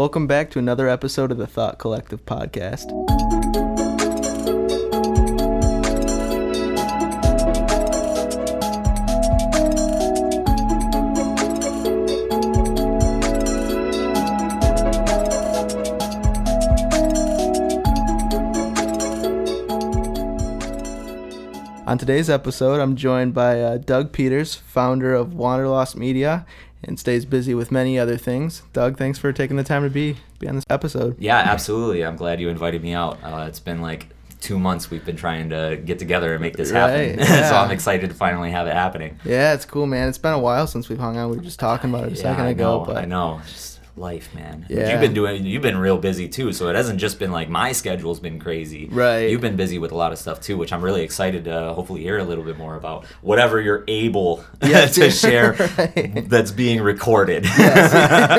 Welcome back to another episode of the Thought Collective podcast. On today's episode, I'm joined by uh, Doug Peters, founder of Wanderlost Media, and stays busy with many other things. Doug, thanks for taking the time to be be on this episode. Yeah, absolutely. I'm glad you invited me out. Uh, it's been like two months we've been trying to get together and make this happen. Right, yeah. so I'm excited to finally have it happening. Yeah, it's cool, man. It's been a while since we've hung out. We were just talking about it a Yeah, second I ago, know, but I know. Just life, man. Yeah. You've been doing. You've been real busy too. So it hasn't just been like my schedule's been crazy. Right. You've been busy with a lot of stuff too, which I'm really excited to hopefully hear a little bit more about. Whatever you're able Yes, to share right. that's being recorded.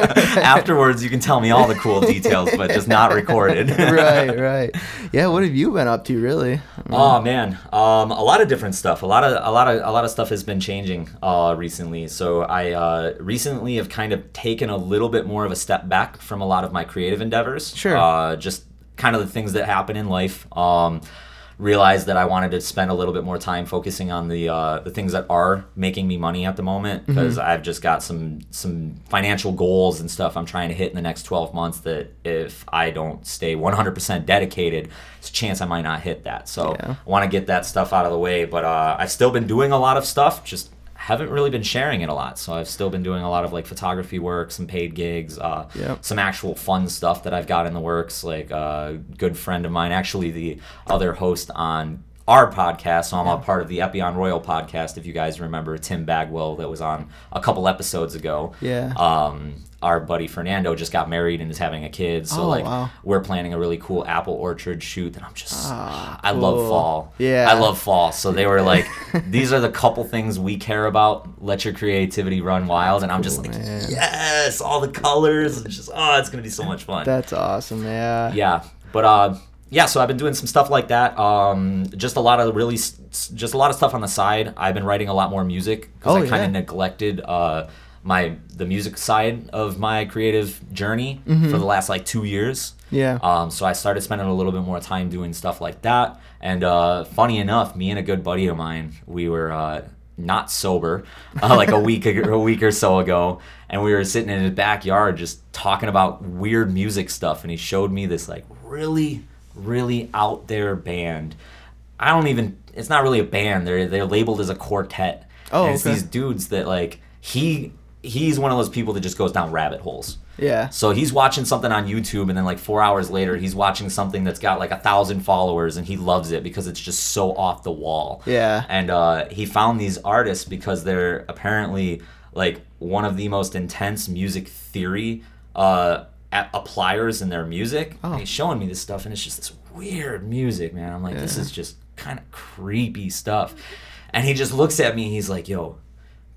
Afterwards, you can tell me all the cool details, but just not recorded. right, right. Yeah, what have you been up to, really? Oh man, um, a lot of different stuff. A lot of a lot of a lot of stuff has been changing uh, recently. So I uh, recently have kind of taken a little bit more of a step back from a lot of my creative endeavors. Sure. Uh, just kind of the things that happen in life. Um, realized that I wanted to spend a little bit more time focusing on the uh, the things that are making me money at the moment because I've just got some some financial goals and stuff I'm trying to hit in the next 12 months that if I don't stay 100% dedicated, there's a chance I might not hit that. So Yeah. I want to get that stuff out of the way, but uh, I've still been doing a lot of stuff, just haven't really been sharing it a lot. So I've still been doing a lot of like photography work, some paid gigs, uh, Yep. some actual fun stuff that I've got in the works. Like a good friend of mine, actually the other host on our podcast. So I'm a part of the Epion Royal podcast. If you guys remember Tim Bagwell, that was on a couple episodes ago. Yeah. Um, our buddy Fernando just got married and is having a kid. So Oh, like wow. we're planning a really cool apple orchard shoot that I'm just Ah, I love fall. Yeah. I love fall. So they were like, these are the couple things we care about. Let your creativity run wild. And I'm just Cool, like, man. yes, all the colors. It's just, oh, it's going to be so much fun. That's awesome, yeah. yeah. But, uh, yeah, so I've been doing some stuff like that. Um, just a lot of really, just a lot of stuff on the side. I've been writing a lot more music because Oh, I kind yeah. of neglected uh, my the music side of my creative journey Mm-hmm. for the last like two years. Yeah. Um, so I started spending a little bit more time doing stuff like that. And uh, funny enough, me and a good buddy of mine, we were uh, not sober, uh, like a week a week or so ago, and we were sitting in his backyard just talking about weird music stuff. And he showed me this like really, really out there band. I don't even. It's not really a band. They're they're labeled as a quartet. Oh, and it's okay. these dudes that like he he's one of those people that just goes down rabbit holes. Yeah. So he's watching something on YouTube, and then like four hours later, he's watching something that's got like a thousand followers, and he loves it because it's just so off the wall. Yeah. And uh, he found these artists because they're apparently like one of the most intense music theory uh, appliers in their music. Oh. He's showing me this stuff, and it's just this weird music, man. I'm like, this is just kind of creepy stuff. And he just looks at me, and he's like, yo,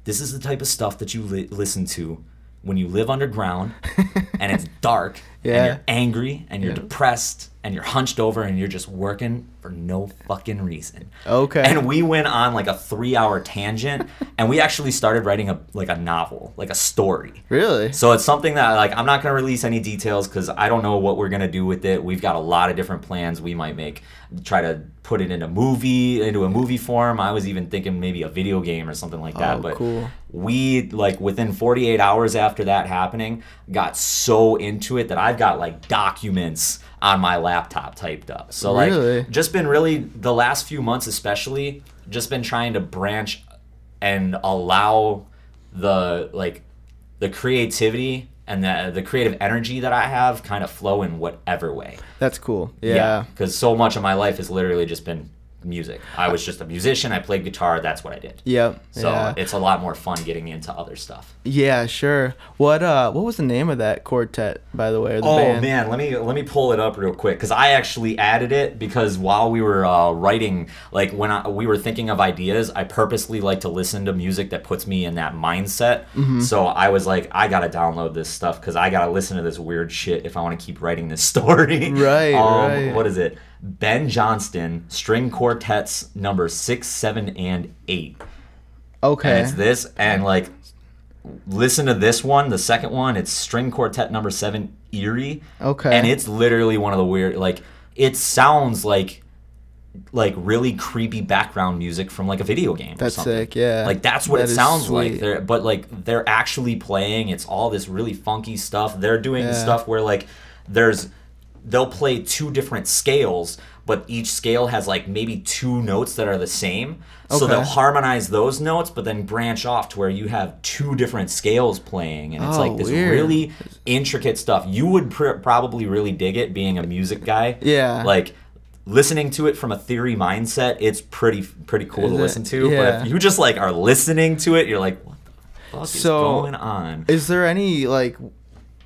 this is the type of stuff that you li- listen to when you live underground and it's dark Yeah. and you're angry and you're Yeah. depressed and you're hunched over and you're just working for no fucking reason. Okay. And we went on like a 3-hour tangent and we actually started writing a like a novel, like a story. Really? So it's something that like I'm not gonna release any details because I don't know what we're gonna do with it. We've got a lot of different plans. We might make try to put it in a movie into a movie form. I was even thinking maybe a video game or something like that. Oh, but cool. we like within 48 hours after that happening got so into it that I've got like documents on my laptop typed up. So like Really? just been really the last few months especially just been trying to branch and allow the like the creativity and the the creative energy that I have kind of flow in whatever way. That's cool. Yeah. Because so much of my life has literally just been music. I was just a musician. I played guitar. That's what I did. Yep. So yeah. it's a lot more fun getting into other stuff. yeah, sure. What uh what was the name of that quartet, by the way, the Oh band? man, let me let me pull it up real quick because I actually added it because while we were uh, writing, like when I, we were thinking of ideas, I purposely like to listen to music that puts me in that mindset. Mm-hmm. So I was like, I gotta download this stuff because I gotta listen to this weird shit if I want to keep writing this story. Right, um, right. What is it? Ben Johnston string quartets number six, seven, and eight. Okay. And it's this, and like, listen to this one, the second one. It's string quartet number seven, eerie. Okay. And it's literally one of the weird like it sounds like like really creepy background music from like a video game. or That's something. sick, yeah. Like that's what That it sounds like. They're but like they're actually playing. It's all this really funky stuff. They're doing Yeah. stuff where like there's they'll play two different scales, but each scale has like maybe two notes that are the same. Okay. So they'll harmonize those notes, but then branch off to where you have two different scales playing, and it's Oh, like this weird. really intricate stuff. You would pr- probably really dig it, being a music guy. Yeah. Like listening to it from a theory mindset, it's pretty pretty cool Is to it? listen to. But if you just like are listening to it, you're like, what the fuck So- is going on? Is there any like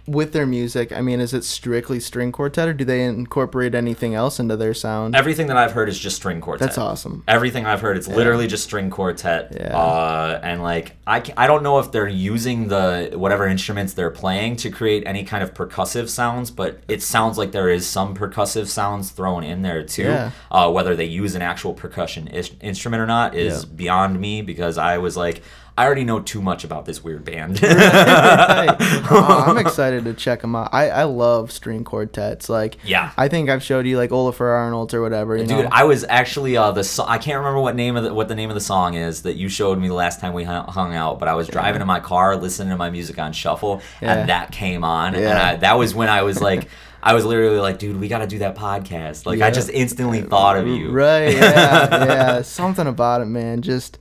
with their music? I mean, is it strictly string quartet, or do they incorporate anything else into their sound? Everything that I've heard is just string quartet. That's awesome. Everything I've heard, it's literally just string quartet. Yeah. Uh, and like, I, I don't know if they're using the whatever instruments they're playing to create any kind of percussive sounds, but it sounds like there is some percussive sounds thrown in there too. Yeah. Uh, whether they use an actual percussion is- instrument or not is Yeah. beyond me because I was like, I already know too much about this weird band. Right. Oh, I'm excited to check them out. I, I love string quartets. Like, Yeah. I think I've showed you like Olafur Arnalds or whatever. You Dude, know? I was actually uh the so- I can't remember what name of the, what the name of the song is that you showed me the last time we hung, out, but I was driving in my car listening to my music on shuffle Yeah. and that came on and I, that was when I was like I was literally like, dude, we got to do that podcast. Like I just instantly thought of you. Right, yeah, yeah. Something about it, man. Just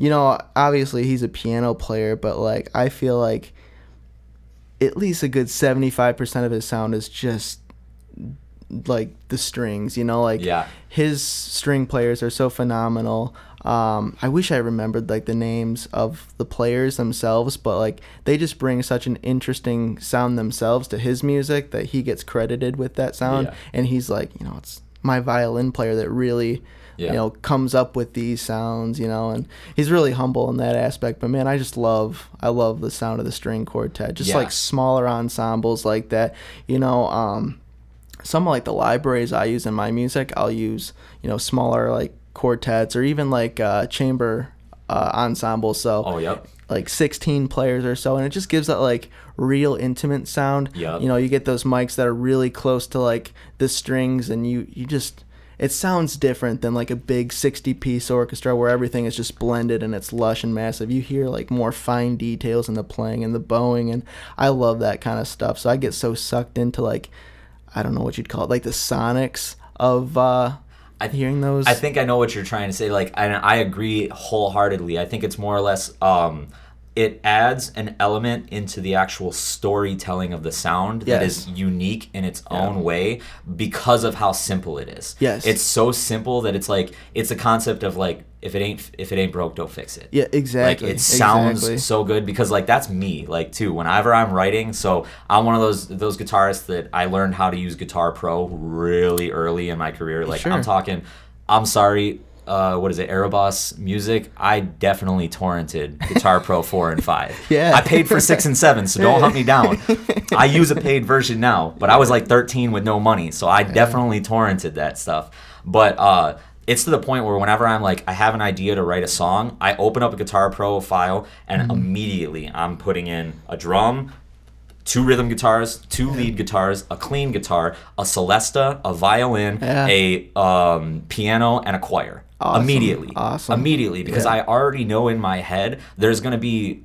you know, obviously he's a piano player, but like I feel like at least a good seventy five percent of his sound is just like the strings, you know, like Yeah. his string players are so phenomenal. Um, I wish I remembered like the names of the players themselves, but like they just bring such an interesting sound themselves to his music that he gets credited with that sound. Yeah. And he's like, you know, it's my violin player that really, Yeah. you know, comes up with these sounds, you know, and he's really humble in that aspect. But man, I just love, I love the sound of the string quartet, just Yeah. like smaller ensembles like that, you know. Um, some of like the libraries I use in my music, I'll use you know smaller like quartets or even like uh, chamber uh, ensembles. So Oh, yep. like 16 players or so, and it just gives that like real intimate sound. Yep. You know, you get those mics that are really close to like the strings, and you you just it sounds different than like a big 60 piece orchestra where everything is just blended and it's lush and massive. You hear like more fine details in the playing and the bowing, and I love that kind of stuff. So I get so sucked into like I don't know what you'd call it, like the sonics of uh, I- hearing those. I think I know what you're trying to say. Like, and I agree wholeheartedly. I think it's more or less, um, it adds an element into the actual storytelling of the sound that is unique in its own way because of how simple it is. Yes. it's so simple that it's like it's a concept of like if it ain't if it ain't broke, don't fix it. yeah, exactly. Like it sounds exactly. so good because like that's me like too. Whenever I'm writing, so I'm one of those those guitarists that I learned how to use Guitar Pro really early in my career. Like Sure. I'm talking, I'm sorry, uh, what is it, Arobas Music? I definitely torrented Guitar Pro four and five. Yeah. I paid for six and seven, so don't hunt me down. I use a paid version now, but I was like 13 with no money, so I definitely torrented that stuff. But uh, it's to the point where whenever I'm like, I have an idea to write a song, I open up a Guitar Pro file and Mm-hmm. immediately I'm putting in a drum, two rhythm guitars, two lead guitars, a clean guitar, a celesta, a violin, Yeah. a um, piano, and a choir. Awesome. Immediately. Awesome. Immediately, because Yeah. I already know in my head there's going to be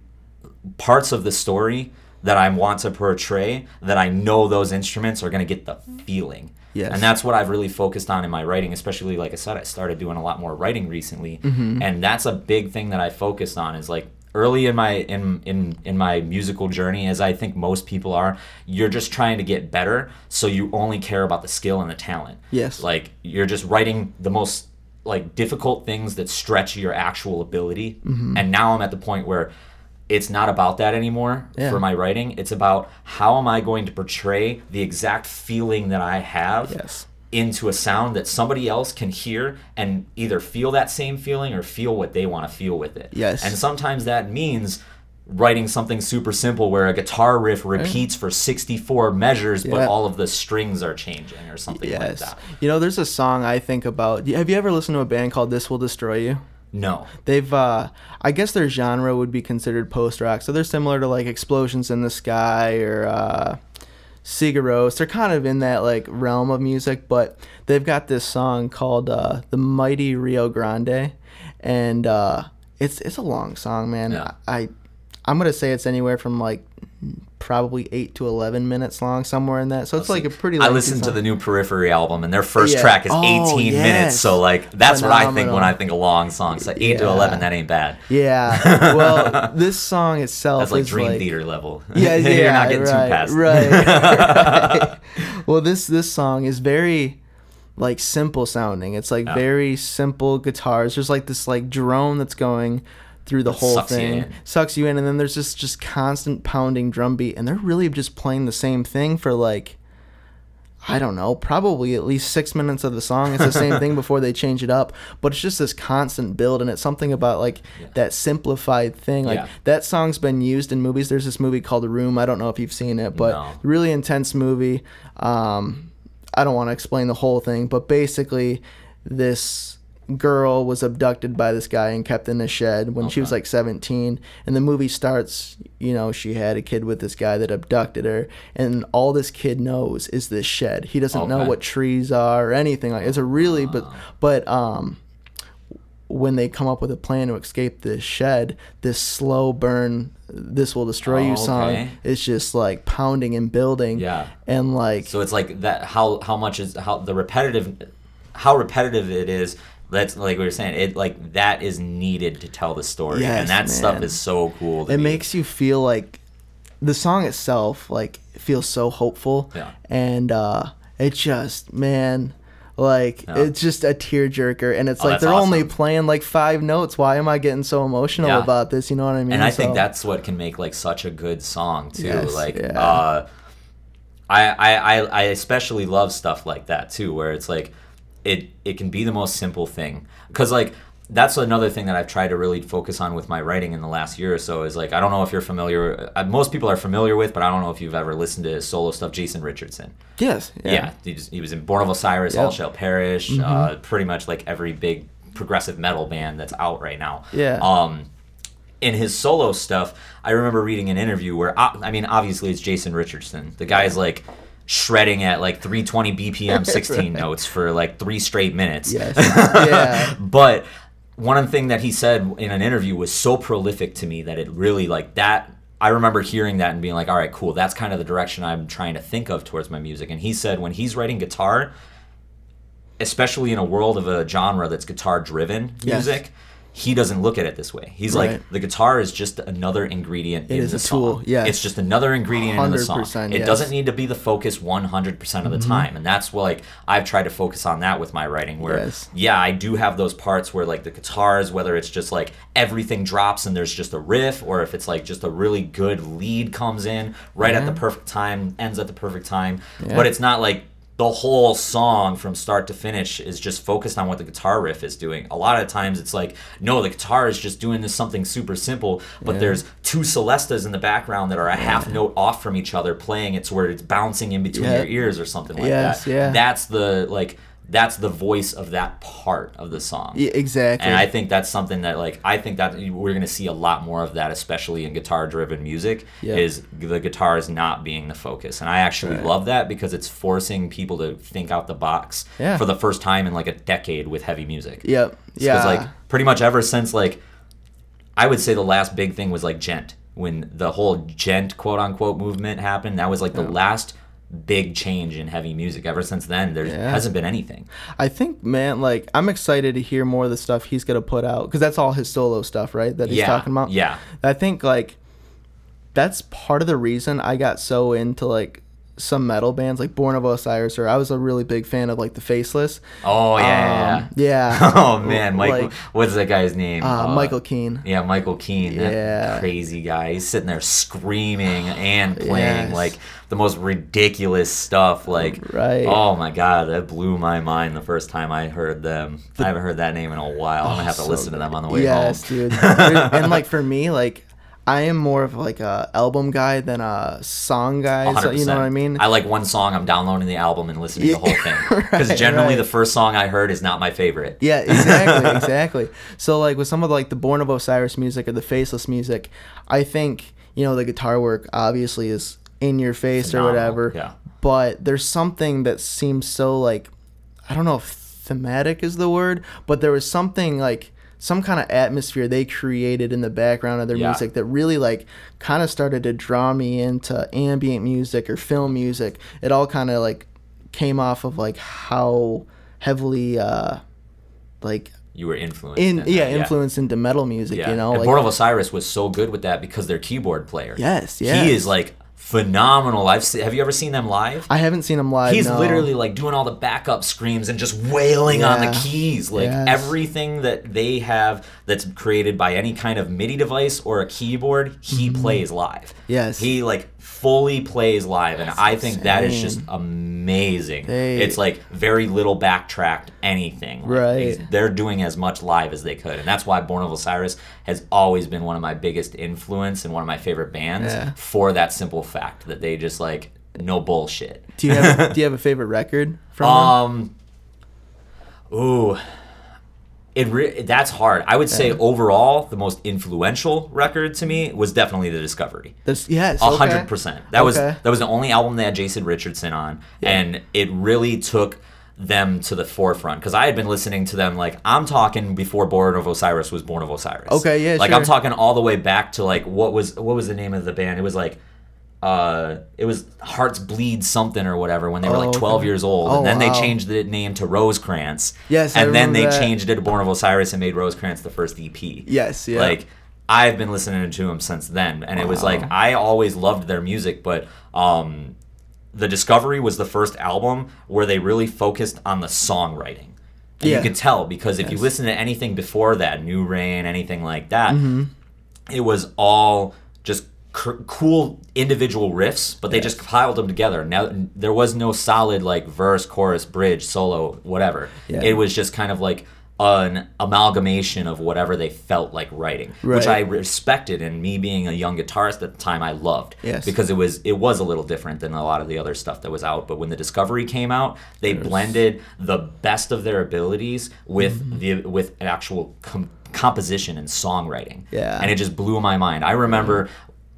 parts of the story that I want to portray that I know those instruments are going to get the feeling. Yes. And that's what I've really focused on in my writing, especially like I said, I started doing a lot more writing recently. Mm-hmm. And that's a big thing that I focused on is like early in my in, in in my musical journey as I think most people are, you're just trying to get better, so you only care about the skill and the talent. Yes. Like you're just writing the most like difficult things that stretch your actual ability. Mm-hmm. And now I'm at the point where it's not about that anymore Yeah. for my writing. It's about how am I going to portray the exact feeling that I have Yes. Into a sound that somebody else can hear and either feel that same feeling or feel what they want to feel with it. Yes. And sometimes that means writing something super simple where a guitar riff repeats for 64 measures but all of the strings are changing or something like Yes. that. You know, there's a song I think about. Have you ever listened to a band called This Will Destroy You? No. They've, uh, I guess their genre would be considered post rock. So they're similar to like Explosions in the Sky or uh, Sigur Rós. They're kind of in that like realm of music, but they've got this song called uh, "The Mighty Rio Grande," and uh, it's it's a long song, man. Yeah. I I'm gonna say it's anywhere from like probably eight to eleven minutes long, somewhere in that. So it's like a pretty. Long song. I lengthy listened to the new Periphery album, and their first Yeah. track is Oh, 18 yes. minutes. So like that's what I think when I think of long songs. So eight to 11, that ain't bad. Yeah. Well, this song itself That's like is Dream like Theater level. Yeah, yeah, You're not getting right, too past. Right. right. Well, this this song is very like simple sounding. It's like Yeah. very simple guitars. There's like this like drone that's going through the That whole you thing. in. Sucks you in and then there's just just constant pounding drum beat and they're really just playing the same thing for like I don't know, probably at least six minutes of the song. It's the same thing before they change it up, but it's just this constant build, and it's something about like Yeah. that simplified thing. Like Yeah. that song's been used in movies. There's this movie called The Room. I don't know if you've seen it, but No. really intense movie. Um, I don't want to explain the whole thing, but basically, this girl was abducted by this guy and kept in a shed when she was like 17 and the movie starts you know she had a kid with this guy that abducted her and all this kid knows is this shed he doesn't know what trees are or anything like it's a really but but um when they come up with a plan to escape this shed this slow burn this will destroy Oh, you song okay. is just like pounding and building Yeah. and like So it's like that. How how much is how the repetitive, how repetitive it is. That's like we were saying. It like that is needed to tell the story, Yes, and that stuff is so cool. It me. makes you feel like the song itself like feels so hopeful Yeah. and uh it just man like it's just a tearjerker and it's Oh, like they're only playing like five notes why am i getting so emotional Yeah. about this you know what i mean and I think that's what can make like such a good song too. Yes, like, yeah. uh, I, I I I especially love stuff like that too, where it's like it it can be the most simple thing because like that's another thing that I've tried to really focus on with my writing in the last year or so is like I don't know if you're familiar. Uh, most people are familiar with, but I don't know if you've ever listened to his solo stuff. Jason Richardson. yes Yeah, he, just, he was in Born of Osiris, All Shall Perish, Mm-hmm. uh, pretty much like every big progressive metal band that's out right now. Yeah. Um, in his solo stuff, I remember reading an interview where I, I mean, obviously it's Jason Richardson. The guy's like shredding at like 320 BPM, 16 Right. notes for like three straight minutes. yes yeah But one thing that he said in an interview was so prolific to me that it really like that. I remember hearing that and being like, "All right, cool. That's kind of the direction I'm trying to think of towards my music." And he said when he's writing guitar, especially in a world of a genre that's guitar driven Yes. music, he doesn't look at it this way. He's Right. like the guitar is just another ingredient in is the a tool, song. yes. It's just another ingredient in the song. It yes. doesn't need to be the focus 100% of the mm-hmm. time. And that's what like I've tried to focus on that with my writing where Yes. yeah, I do have those parts where like the guitars, whether it's just like everything drops and there's just a riff, or if it's like just a really good lead comes in right at the perfect time, ends at the perfect time. Yeah. But it's not like the whole song from start to finish is just focused on what the guitar riff is doing. A lot of times it's like, no, the guitar is just doing this something super simple, but Yeah. there's two celestas in the background that are a half note off from each other playing it to where it's bouncing in between Yeah. your ears or something like Yes, that. yeah. That's the like that's the voice of that part of the song. Yeah, exactly And I think that's something that like I think that we're gonna see a lot more of that, especially in guitar-driven music. Yeah. Is the guitar is not being the focus, and I actually Right. love that because it's forcing people to think out the box Yeah. for the first time in like a decade with heavy music. yep yeah like pretty much ever since like I would say the last big thing was like djent when the whole djent quote unquote movement happened. That was like the last big change in heavy music. Ever since then, there Yeah. hasn't been anything. I think, man, like I'm excited to hear more of the stuff he's gonna put out because that's all his solo stuff, right? That he's yeah, talking about. yeah, I think like that's part of the reason I got so into like some metal bands like Born of Osiris or I was a really big fan of like the Faceless. Oh yeah, Um, yeah. yeah. oh man, Michael. Like, what's that guy's name? uh, Uh, Michael Keene. Yeah, Michael Keene. That Yeah. crazy guy. He's sitting there screaming and playing Yes. like the most ridiculous stuff. Like, Right. oh my god, that blew my mind the first time I heard them. I haven't heard that name in a while. I'm gonna have to so listen to them on the way yes, home. dude. and like for me, like I am more of like a album guy than a song guy. So, you know what I mean? I like one song. I'm downloading the album and listening to the whole thing because right, generally right. the first song I heard is not my favorite. Yeah, exactly, exactly. So like with some of like the Born of Osiris music or the Faceless music, I think you know the guitar work obviously is in your face or whatever. yeah. But there's something that seems so like I don't know if thematic is the word, but there was something like some kind of atmosphere they created in the background of their Yeah. music that really like kind of started to draw me into ambient music or film music. It all kind of like came off of like how heavily uh like You were influenced. in that, yeah, influenced into metal music, Yeah. you know? and like Born of Osiris was so good with that because their keyboard player. Yes, yeah He is like phenomenal. I've se- have you ever seen them live? I haven't seen them live. He's no. literally like doing all the backup screams and just wailing on the keys. Like Yes. everything that they have that's created by any kind of MIDI device or a keyboard, he plays live. Mm-hmm. Yes. He like fully plays live and I think that is just amazing. They- it's like very little backtracked anything. Right. They're doing as much live as they could. And that's why Born of Osiris has always been one of my biggest influence and one of my favorite bands Yeah. for that simple fact that they just like no bullshit. Do you have do you have a favorite record from them? Um. Ooh. It re- that's hard. I would say overall the most influential record to me was definitely the Discovery. This yes, A okay. hundred percent. That was that was the only album they had Jason Richardson on, and it really took them to the forefront because I had been listening to them like I'm talking before Born of Osiris was Born of Osiris. Okay, yeah, Like I'm talking all the way back to like what was what was the name of the band? It was like. Uh, it was Hearts Bleed something or whatever when they were Oh, like 12 okay. years old, Oh, and then wow. they changed the name to Rosecrans. Yes, and then they that. changed it to Born of Osiris and made Rosecrans the first EP. Yes, yeah. Like I've been listening to them since then, and it was like I always loved their music, but um, the Discovery was the first album where they really focused on the songwriting. And Yeah. you could tell because if you Yes. listen to anything before that, New Reign, anything like that, Mm-hmm. it was all just cool individual riffs, but they just piled them together. Now there was no solid like verse, chorus, bridge, solo, whatever. Yeah. It was just kind of like an amalgamation of whatever they felt like writing, which I respected. And me being a young guitarist at the time, I loved Yes. because it was it was a little different than a lot of the other stuff that was out. But when the Discovery came out, they blended the best of their abilities with Mm-hmm. the with actual com- composition and songwriting. Yeah. and it just blew my mind. I remember.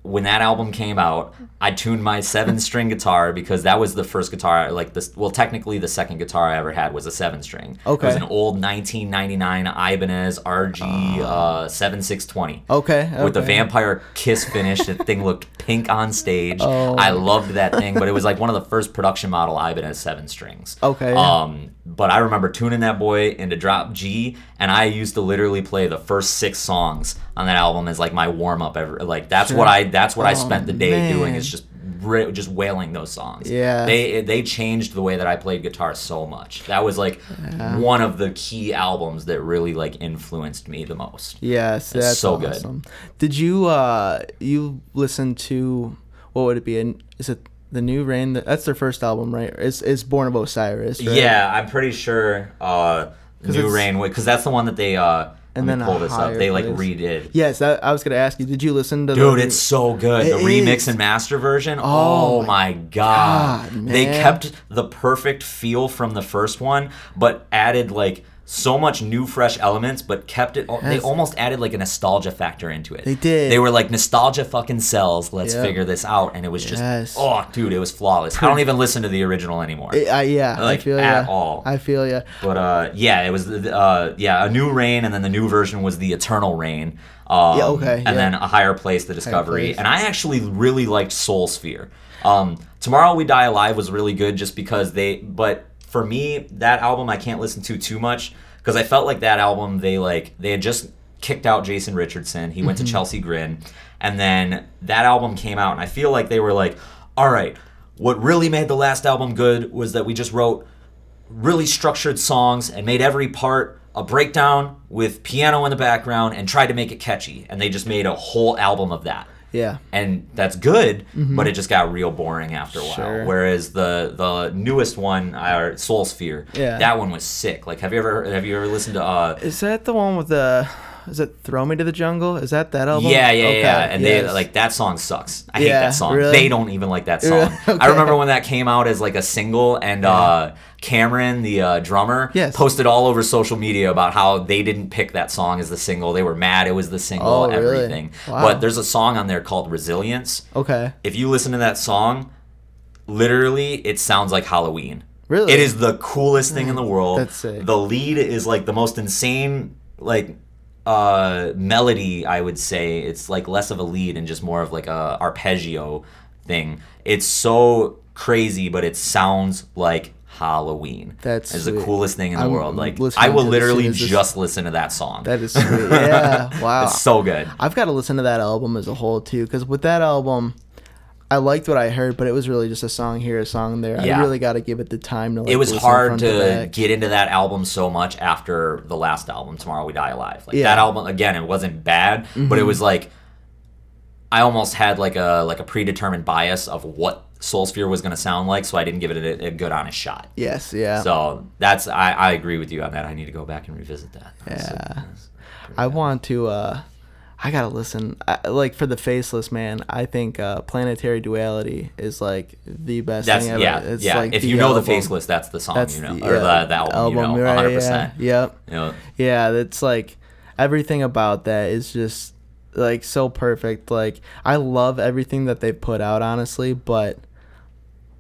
When that album came out, I tuned my seven-string guitar because that was the first guitar, like this. Well, technically, the second guitar I ever had was a seven-string. Okay. it was an old 1999 Ibanez RG uh, 7620 okay, with the vampire kiss finish. the thing looked pink on stage. Oh. I loved that thing, but it was like one of the first production model Ibanez seven strings. Okay, yeah. Um, but I remember tuning that boy into drop G, and I used to literally play the first six songs on that album as like my warm up. Ever like that's what I that's what I Oh, spent the day doing is just. Just wailing those songs. Yeah. they they changed the way that I played guitar so much. That was like one of the key albums that really like influenced me the most. Yes, that's so good. awesome. Did you uh you listen to what would it be? Is it the New Reign? That's their first album, right? It's it's Born of Osiris. Right? Yeah, I'm pretty sure uh, New Reign because that's the one that they uh. And then pull this up. They like place. redid. Yes, I, I was gonna ask you. Did you listen to the Dude, the? it's so good. It the remix is. and master version. Oh Oh, my god. God, They kept the perfect feel from the first one, but added like so much new fresh elements, but kept it. They almost added like a nostalgia factor into it. They did. They were like nostalgia fucking sells. Let's Yep. figure this out, and it was just Yes. oh, dude, it was flawless. I don't even listen to the original anymore. I, I- yeah, I Like, feel at ya. all. I feel ya. But uh, yeah, it was uh, yeah a new reign, and then the new version was the Eternal Reign. Um, Yeah, okay, And yeah. then a higher place, the Discovery, Place. and I actually really liked Soul Sphere. Um, Tomorrow We Die Alive was really good, just because they. But for me, that album I can't listen to too much because I felt like that album they like they had just kicked out Jason Richardson. He Mm-hmm. went to Chelsea Grin, and then that album came out, and I feel like they were like, all right. What really made the last album good was that we just wrote really structured songs and made every part a breakdown with piano in the background and tried to make it catchy. And they just made a whole album of that. Yeah. And that's good, but it just got real boring after a while. Sure. Whereas the the newest one, our Soul Sphere, Yeah. that one was sick. Like, have you ever have you ever listened to? Uh, Is that the one with the is it Throw Me to the Jungle? Is that that album? Yeah, yeah, Okay, yeah. And they like that song sucks. I hate that song. really? They don't even like that song. Okay. I remember when that came out as like a single, and uh, Cameron, the uh, drummer, Yes. posted all over social media about how they didn't pick that song as the single. They were mad it was the single, Oh, really? everything. Wow. But there's a song on there called Resilience. Okay. If you listen to that song, literally it sounds like Halloween. Really? It is the coolest thing in the world. That's sick. The lead is like the most insane like uh melody, I would say. It's like less of a lead and just more of like a arpeggio thing. It's so crazy, but it sounds like Halloween. That's It's the coolest thing in the I'm world. Like I will literally as this- just listen to that song. That is sweet. Yeah. Wow. it's so good. I've got to listen to that album as a whole too, because with that album, I liked what I heard, but it was really just a song here, a song there. Yeah. I really got to give it the time to. Like, it was hard to get into that album so much after the last album tomorrow we die alive like Yeah. that album again it wasn't bad but it was like i almost had like a like a predetermined bias of what soul sphere was going to sound like so i didn't give it a, a good honest shot Yes. Yeah. so that's I, I agree with you on that i need to go back and revisit that That's- Yeah. that's- I want to. uh I gotta listen. I, like for the faceless man, I think uh, Planetary Duality is like the best that's thing ever. yeah It's yeah like if you know the faceless that's the song that's you know the, or yeah, the, the album, you know 100% Yeah. Yep. you know Yeah, that's like everything about that is just like so perfect. Like I love everything that they've put out, honestly, but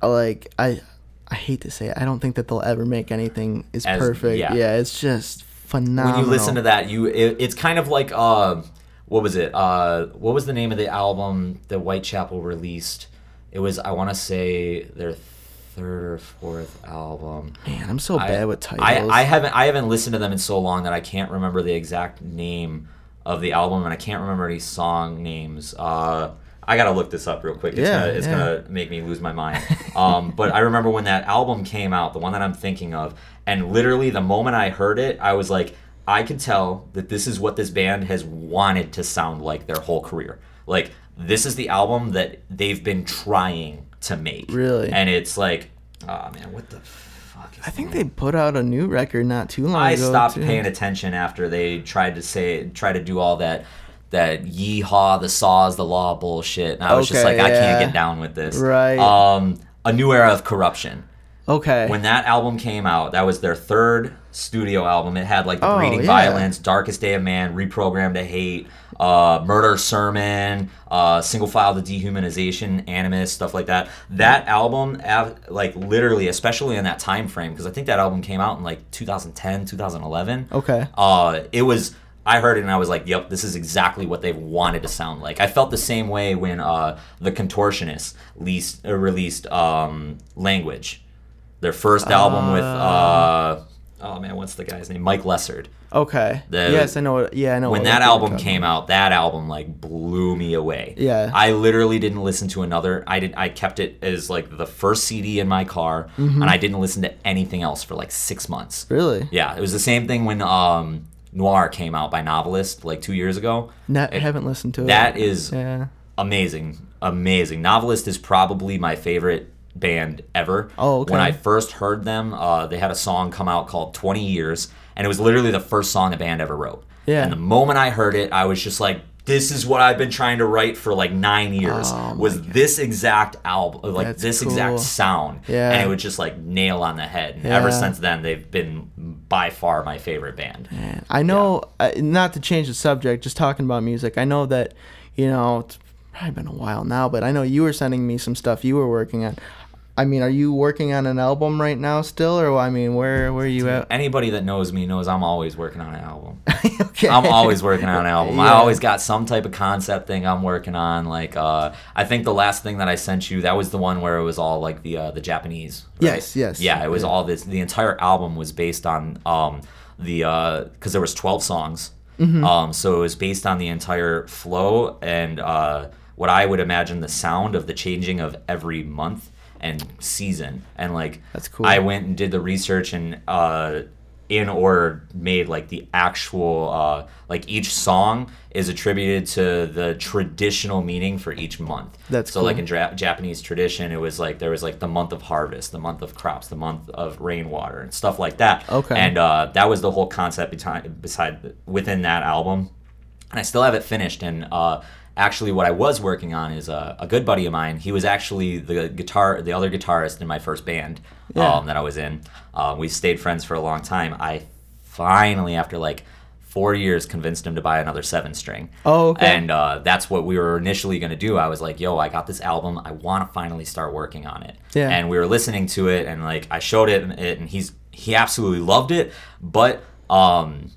like I I hate to say it, I don't think that they'll ever make anything as, As- perfect. yeah. Yeah. it's just phenomenal. when you listen to that you it, it's kind of like uh what was it uh what was the name of the album that whitechapel released it was i want to say their third or fourth album Man, I'm so I- bad with titles. I, I haven't I haven't listened to them in so long that I can't remember the exact name of the album and I can't remember any song names. Uh, I gotta look this up real quick. It's, Yeah, gonna, it's yeah. gonna make me lose my mind. Um, but I remember when that album came out, the one that I'm thinking of, and literally the moment I heard it, I was like, I can tell that this is what this band has wanted to sound like their whole career. Like this is the album that they've been trying to make. Really? And it's like, oh man, what the fuck? Is I think the they put out a new record not too long I ago. stopped too. paying attention after they tried to say try to do all that that yeehaw the saws the law bullshit and I was just Okay, like I can't get down with this. Right. Um a new era of corruption. Okay. When that album came out, that was their third studio album. It had like the Oh, breeding yeah. violence, darkest day of man, reprogrammed to hate, uh, murder sermon, uh, single file to dehumanization, animus, stuff like that. That album, like literally, especially in that time frame, because I think that album came out in like 2010, 2011. Okay. Uh, it was. I heard it and I was like, "Yep, this is exactly what they've wanted to sound like." I felt the same way when uh, the Contortionists leased, uh, released um, "Language," their first album with uh, oh man, what's the guy's name? Mike Lessard. okay. The- yes, I know. What, yeah, I know. When that album came about. out, that album like blew me away. Yeah. I literally didn't listen to another. I did. I kept it as like the first CD in my car, Mm-hmm. and I didn't listen to anything else for like six months. Really? Yeah, it was the same thing when um, Noir came out by Novelist like two years ago. It- haven't listened to it. That is Yeah. amazing, amazing. Novelist is probably my favorite band ever. Oh, okay. When I first heard them, uh, they had a song come out called 20 Years, and it was literally the first song a band ever wrote. Yeah. And the moment I heard it, I was just like, this is what I've been trying to write for like nine years. Oh, was this exact album, like That's this cool. exact sound. Yeah. And it was just like nail on the head. And ever since then, they've been by far my favorite band. Man, I know, uh, not to change the subject, just talking about music. I know that, you know, it's probably been a while now, but I know you were sending me some stuff you were working on. I mean, are you working on an album right now still, or I mean, where where are you at? Anybody that knows me knows I'm always working on an album. okay. I'm always working on an album. I always got some type of concept thing I'm working on. Like, uh, I think the last thing that I sent you, that was the one where it was all like the uh, the Japanese. right? Yes, yes. Yeah, it was Yeah. all this. The entire album was based on um, the because there was 12 songs. Mm-hmm. Um, so it was based on the entire flow and uh, what I would imagine the sound of the changing of every month and season. And like, That's cool. I went and did the research and uh, in order made like the actual uh, like each song is attributed to the traditional meaning for each month. That's so like in dra- Japanese tradition, it was like there was like the month of harvest, the month of crops, the month of rainwater, and stuff like that. Okay. And uh, that was the whole concept behind beside within that album. and I still have it finished. And uh, actually, what I was working on is a, a good buddy of mine. He was actually the guitar, the other guitarist in my first band Yeah. um, that I was in. Uh, we stayed friends for a long time. I finally, after like four years, convinced him to buy another seven string. Oh, okay. And uh, that's what we were initially going to do. I was like, yo, I got this album. I want to finally start working on it. Yeah. And we were listening to it, and like I showed it, and, it, and he's he absolutely loved it, but um,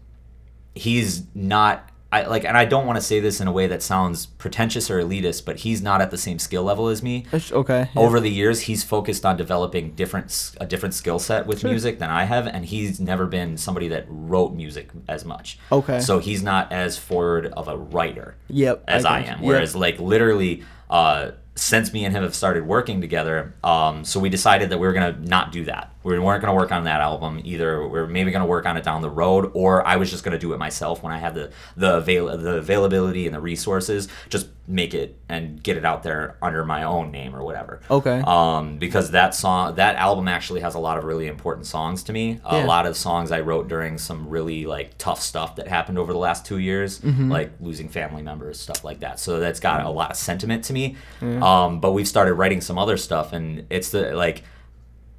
he's not. I like, and I don't want to say this in a way that sounds pretentious or elitist, but he's not at the same skill level as me Okay. yeah. over the years he's focused on developing different a different skill set with music than I have and he's never been somebody that wrote music as much. Okay. So he's not as forward of a writer Yep, as I I, am. Yep. Whereas like literally uh since me and him have started working together, um, so we decided that we were gonna not do that. We weren't gonna work on that album either. We are maybe gonna work on it down the road, or I was just gonna do it myself when I had the the avail- the availability and the resources. Just make it and get it out there under my own name or whatever. Okay. Um, because that song, that album actually has a lot of really important songs to me. Yeah. A lot of songs I wrote during some really like tough stuff that happened over the last two years, Mm-hmm. like losing family members, stuff like that. So that's got a lot of sentiment to me. Um, but we've started writing some other stuff, and it's the like,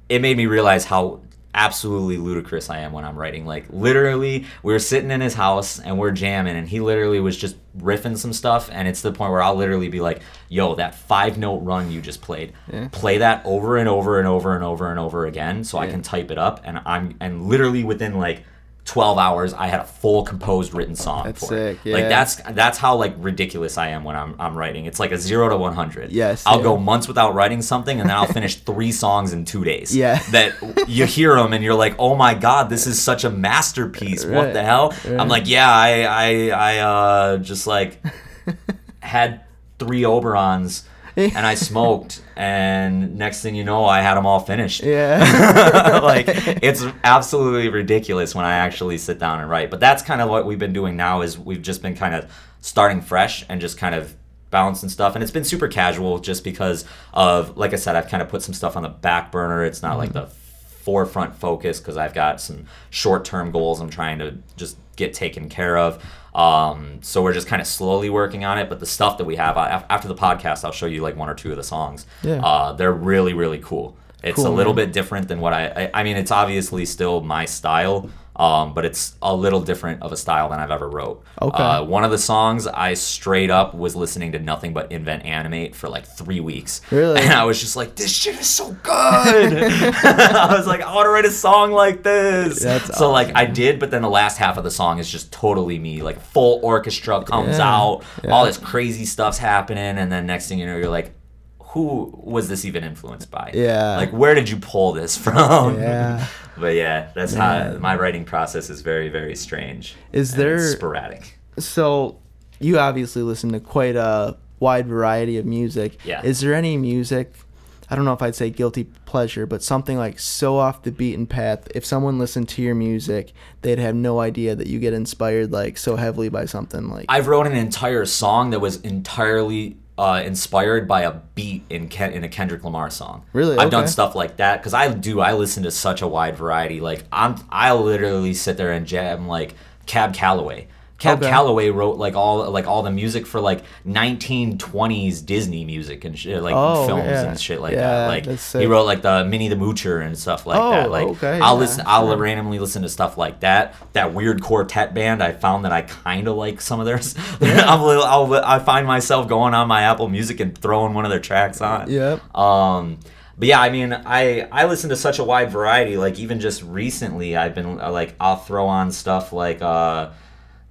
it made me realize how absolutely ludicrous I am when I'm writing. Like literally, we were sitting in his house and we're jamming, and he literally was just riffing some stuff, and it's the point where I'll literally be like, "Yo, that five note run you just played, play that over and over and over and over and over again, so I can type it up." And I'm and literally within like. 12 hours I had a full composed written song That's for sick, it. Like that's that's how like ridiculous I am when I'm I'm writing. It's like a 0 to 100. Yes, I'll yeah. go months without writing something and then I'll finish 3 songs in 2 days Yeah. that you hear them and you're like, oh my god, this is such a masterpiece. What the hell? right. I'm like, yeah, I I I uh, just like had three Oberons and I smoked, and next thing you know, I had them all finished. Yeah. like it's absolutely ridiculous when I actually sit down and write. But that's kind of what we've been doing now. Is we've just been kind of starting fresh and just kind of balancing stuff, and it's been super casual just because of like I said, I've kind of put some stuff on the back burner. It's not like mm-hmm. the forefront focus because I've got some short term goals I'm trying to just get taken care of. Um, so we're just kind of slowly working on it. But the stuff that we have after the podcast, I'll show you like one or two of the songs. Yeah. Uh, they're really really cool. It's Cool, a little man. bit different than what I, I. I mean, it's obviously still my style, um, but it's a little different of a style than I've ever wrote. Okay. Uh, one of the songs I straight up was listening to nothing but Invent Animate for like three weeks. Really? And I was just like, this shit is so good. I was like, I want to write a song like this. That's so like I did, but then the last half of the song is just totally me. Like full orchestra comes Yeah, out, yeah. all this crazy stuff's happening, and then next thing you know, you're like. Who was this even influenced by? Yeah. Like, where did you pull this from? Yeah. but yeah, that's how my writing process is very, very strange. Is there- sporadic? So, you obviously listen to quite a wide variety of music. Yeah. Is there any music? I don't know if I'd say guilty pleasure, but something like so off the beaten path. If someone listened to your music, they'd have no idea that you get inspired like so heavily by something like. I've wrote an entire song that was entirely uh, inspired by a beat in Ken- in a Kendrick Lamar song. Really? I've done stuff like that because I do. I listen to such a wide variety. Like I'm, I literally sit there and jam like Cab Calloway. Cab Okay. Calloway wrote like all like all the music for like 1920s Disney music and shit, like Oh, films yeah. and shit like Yeah, that. Like he wrote like the Minnie the Moocher and stuff like Oh, that. Like okay, I'll yeah, listen. I'll sure. randomly listen to stuff like that. That weird quartet band. I found that I kind of like some of theirs. Little, I'll, I find myself going on my Apple Music and throwing one of their tracks on. Yep. Um, but yeah, I mean, I I listen to such a wide variety. Like even just recently, I've been like I'll throw on stuff like uh.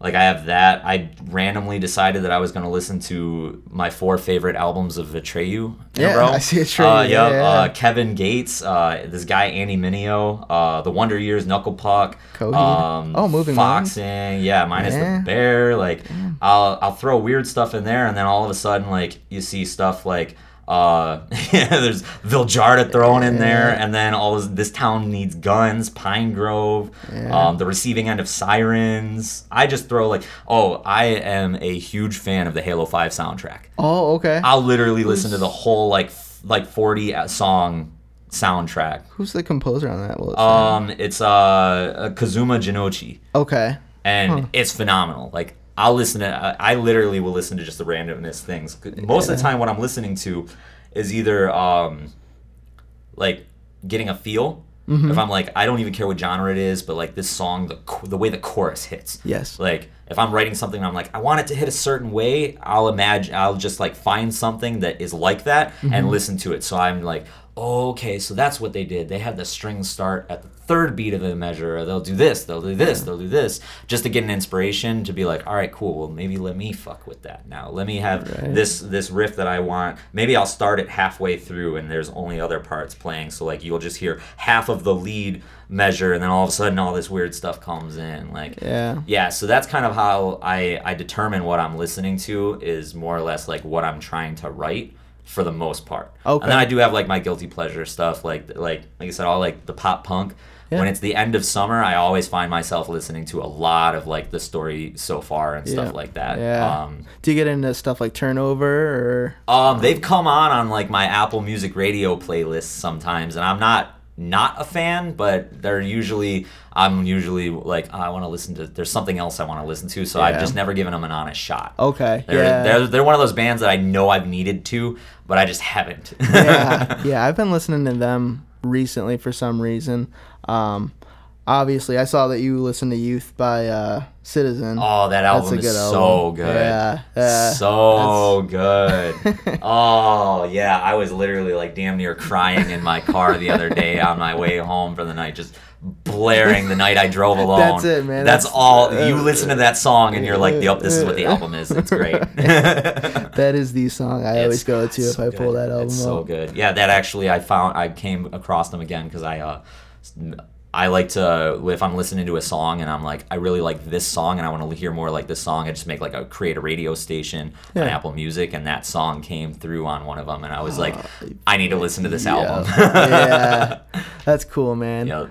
Like I have that. I randomly decided that I was going to listen to my four favorite albums of Atreyu in Yeah, a row. I see Atreyu, Uh, yeah, yeah, yeah. Uh, Kevin Gates, uh, this guy Andy Mineo, uh, the Wonder Years, Knuckle Puck, um, Oh, Moving On. Foxing, yeah, minus Yeah. the bear. Like, I'll I'll throw weird stuff in there, and then all of a sudden, like you see stuff like. Uh, yeah, there's Viljarda thrown in there, and then all this, this town needs guns, Pinegrove, Yeah. um, the receiving end of sirens. I just throw like, oh, I am a huge fan of the Halo Five soundtrack. Oh, okay. I'll literally listen to the whole like f- like 40 song soundtrack. Who's the composer on that? Will it say? Um, it's uh, uh Kazuma Jinnouchi, okay. and it's phenomenal. Like I'll listen to. I I literally will listen to just the randomness things. Most of the time, what I'm listening to is either um, like getting a feel. Mm-hmm. If I'm like, I don't even care what genre it is, but like this song, the the way the chorus hits. Yes. Like if I'm writing something, and I'm like, I want it to hit a certain way. I'll imagine. I'll just like find something that is like that Mm-hmm. and listen to it. So I'm like, okay, so that's what they did. They had the strings start at the third beat of the measure. Or they'll do this. They'll do this. They'll do this. Just to get an inspiration to be like, all right, cool. Well, maybe let me fuck with that now. Let me have Right. this this riff that I want. Maybe I'll start it halfway through and there's only other parts playing. So like you'll just hear half of the lead measure and then all of a sudden all this weird stuff comes in. Like Yeah. yeah, so that's kind of how I I determine what I'm listening to is more or less like what I'm trying to write for the most part. Okay. And then I do have like my guilty pleasure stuff like like like I said all like the pop punk. Yeah. When it's the end of summer, I always find myself listening to a lot of like the story so far and stuff like that. Yeah. Um, Do you get into stuff like turnover or? um, they've come on on like my Apple Music Radio playlist sometimes, and I'm not not a fan, but they're usually I'm usually like "Oh, I want to listen to. There's something else I want to listen to, so I've just never given them an honest shot. Okay. They're, yeah. they're they're one of those bands that I know I've needed to, but I just haven't. yeah, yeah. I've been listening to them recently for some reason. Um, obviously, I saw that you listened to "Youth" by uh, Citizen. Oh, that That's album is good so album. good. Yeah, yeah. so good. oh, yeah. I was literally like damn near crying in my car the other day on my way home for the night, just blaring the night I drove alone. That's it, man. That's, That's- all. you listen to that song and you're like, yep, this is what the album is. It's great. that is the song I always go to if so I good. pull that album It's up. so good. Yeah, that actually I found I came across them again because I uh I like to if I'm listening to a song and I'm like I really like this song and I want to hear more like this song. I just make like a create a radio station on Apple Music and that song came through on one of them and I was like ah, I need to listen to this Yeah. album. yeah, that's cool, man. yeah.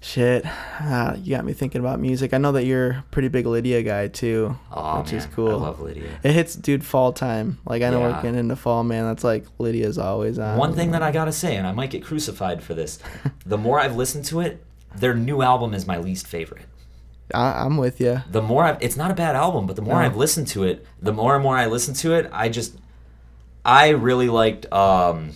Shit, ah, you got me thinking about music. I know that you're a pretty big Lydia guy too, Oh which man, is cool. I love Lydia. It hits, dude, fall time. Like I know Yeah. we're getting into fall, man. That's like Lydia's always on. One thing that I gotta say, and I might get crucified for this, the more I've listened to it, their new album is my least favorite. I, I'm with you. the more I've, it's not a bad album, but the more No. I've listened to it, the more and more I listen to it, I just, I really liked, um,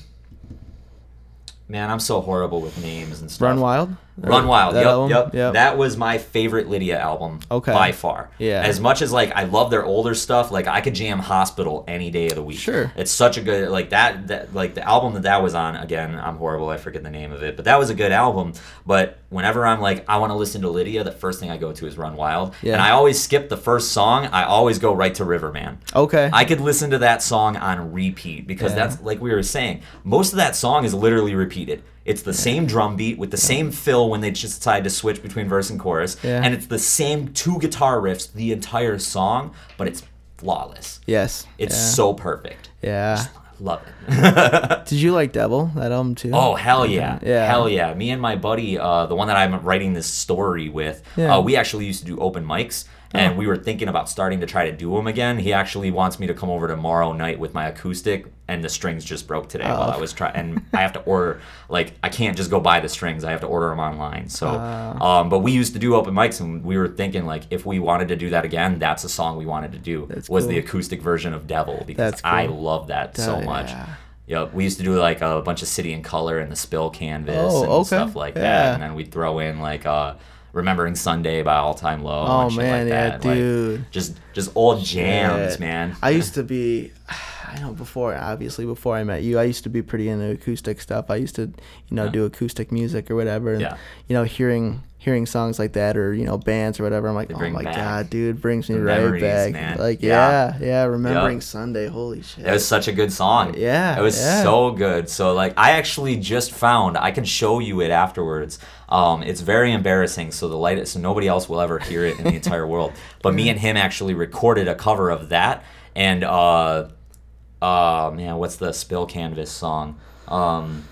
man, I'm so horrible with names and stuff. Run Wild. Run Wild. that Yep, album? yep. Yep. That was my favorite Lydia album Okay. by far. Yeah. As much as like I love their older stuff, like I could jam Hospital any day of the week. Sure. It's such a good like that that like the album that that was on again, I'm horrible, I forget the name of it, but that was a good album, but whenever I'm like I want to listen to Lydia, the first thing I go to is Run Wild. Yeah. And I always skip the first song. I always go right to Riverman. Okay. I could listen to that song on repeat because Yeah. that's like we were saying. Most of that song is literally repeated. It's the same drum beat with the same fill when they just decide to switch between verse and chorus, Yeah. and it's the same two guitar riffs the entire song, but it's flawless. yes. It's yeah. so perfect. Yeah. Love it. Did you like Devil that album too? Oh hell yeah, Yeah. hell yeah! Me and my buddy, uh, the one that I'm writing this story with, Yeah. uh, we actually used to do open mics, and we were thinking about starting to try to do them again. He actually wants me to come over tomorrow night with my acoustic, and the strings just broke today while Oh. I was trying. And I have to order, like, I can't just go buy the strings. I have to order them online. So, Ah. um, but we used to do open mics, and we were thinking like, if we wanted to do that again, that's a song we wanted to do. That's was the acoustic version of Devil because That's I love that so Oh, much. yeah. Yep, we used to do like a bunch of city and color and the spill canvas Oh, and okay. stuff like Yeah. that, and then we'd throw in like uh, "Remembering Sunday" by All Time Low. Oh, and shit man, like yeah, that. Like, dude. just just old jams, Yeah. man. I used to be, I know before, obviously before I met you, I used to be pretty into acoustic stuff. I used to, you know, Yeah. do acoustic music or whatever. And, Yeah. You know, hearing hearing songs like that or you know bands or whatever, I'm like, oh my back god, dude, brings me the right memories, back. man. Like Yeah. yeah, yeah, remembering Yep. Sunday. Holy shit. It was such a good song. Yeah, It was yeah. so good. So like I actually just found I can show you it afterwards. Um, it's very embarrassing, so the light so nobody else will ever hear it in the entire world. But me and him actually recorded a cover of that and uh uh man, what's the spill canvas song? Um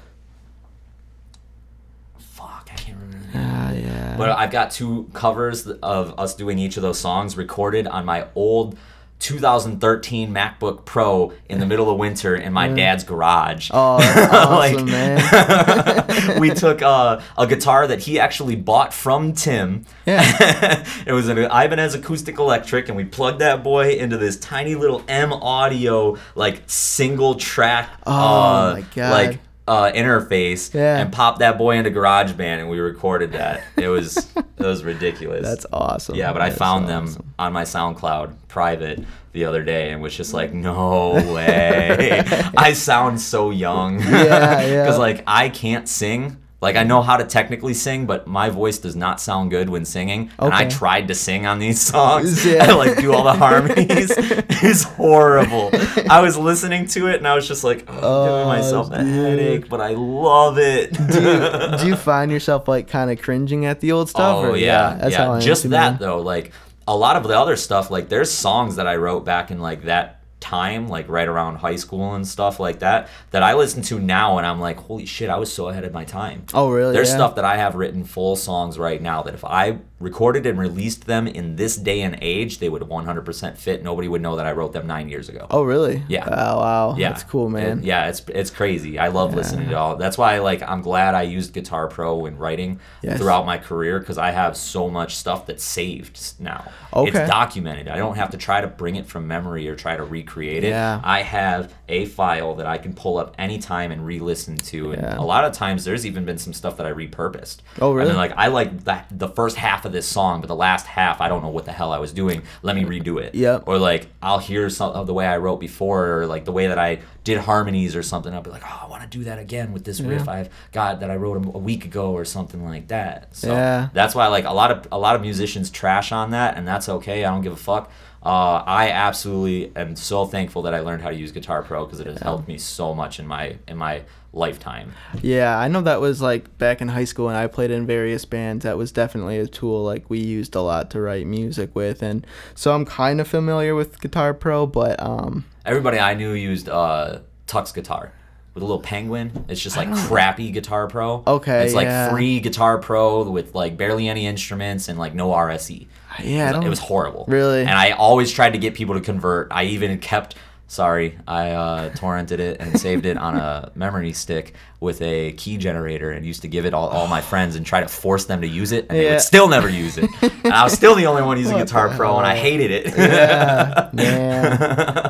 Fuck, I can't remember. Ah, yeah. But I've got two covers of us doing each of those songs recorded on my old 2013 MacBook Pro in the middle of winter in my dad's garage. Oh, awesome, man. we took uh, a guitar that he actually bought from Tim. Yeah. it was an Ibanez acoustic electric, and we plugged that boy into this tiny little M Audio like single track. Oh, uh, my God. Like uh, interface Yeah. and popped that boy into GarageBand, and we recorded that. It was it was ridiculous. That's awesome. Yeah, but I found awesome. them on my SoundCloud private the other day and was just like, no way. I sound so young. Yeah, yeah. Because, like, I can't sing. Like, I mm-hmm. know how to technically sing, but my voice does not sound good when singing. And I tried to sing on these songs Yeah. and, like, do all the harmonies. it's horrible. I was listening to it and I was just like, oh, I'm Oh, giving myself a dude. headache, but I love it. do you, do you find yourself like kind of cringing at the old stuff? Oh or- yeah, that's yeah. how I am Just that man. though, like a lot of the other stuff, like there's songs that I wrote back in like that time, like right around high school and stuff like that, that I listen to now and I'm like, holy shit, I was so ahead of my time. Oh really? There's yeah. stuff that I have written full songs right now that if I recorded and released them in this day and age, they would 100% fit. Nobody would know that I wrote them nine years ago. Oh really? Yeah. Oh wow. Yeah, That's cool, man. Yeah, it's it's crazy. I love listening to all. That's why like I'm glad I used Guitar Pro in writing Yes. throughout my career because I have so much stuff that's saved now. Okay. It's documented. I don't have to try to bring it from memory or try to recreate it. Yeah. I have a file that I can pull up anytime and re-listen to. And Yeah. a lot of times there's even been some stuff that I repurposed. Oh, really? And then like I like that the first half of this song, but the last half I don't know what the hell I was doing. Let me redo it. Yeah. Or like I'll hear some of the way I wrote before, or like the way that I did harmonies or something. I'll be like, oh, I want to do that again with this riff I've got that I wrote a week ago or something like that. So Yeah. that's why like a lot of a lot of musicians trash on that, and that's okay. I don't give a fuck. Uh, I absolutely am so thankful that I learned how to use Guitar Pro because it has helped me so much in my in my lifetime. Yeah, I know that was like back in high school when I played in various bands. That was definitely a tool like we used a lot to write music with, and so I'm kind of familiar with Guitar Pro, but um, Everybody I knew used uh, Tux guitar with a little penguin. It's just like crappy Guitar Pro. Okay, It's like yeah. free Guitar Pro with like barely any instruments and like no RSE. yeah, It was, it was horrible. Really? And I always tried to get people to convert. I even kept. Sorry, I uh, torrented it and saved it on a memory stick with a key generator and used to give it all, all my friends and try to force them to use it, and they Yeah. would still never use it. and I was still the only one using What Guitar Pro, and I hated it. yeah, man,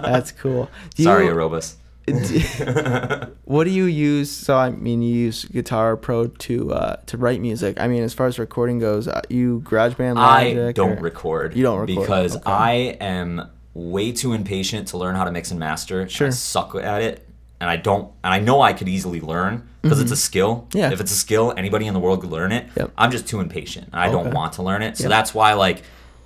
that's cool. Do Sorry, you- Arobas. what do you use? So I mean, you use Guitar Pro to uh, to write music. I mean, as far as recording goes, uh, you GarageBand. I Logic, don't or- record. You don't record, because okay. I am way too impatient to learn how to mix and master. Sure. I suck at it, and I don't. And I know I could easily learn because it's a skill. Mm-hmm. Yeah. If it's a skill, anybody in the world could learn it. Yep. I'm just too impatient. and I don't want to learn it. So Yep. that's why, like,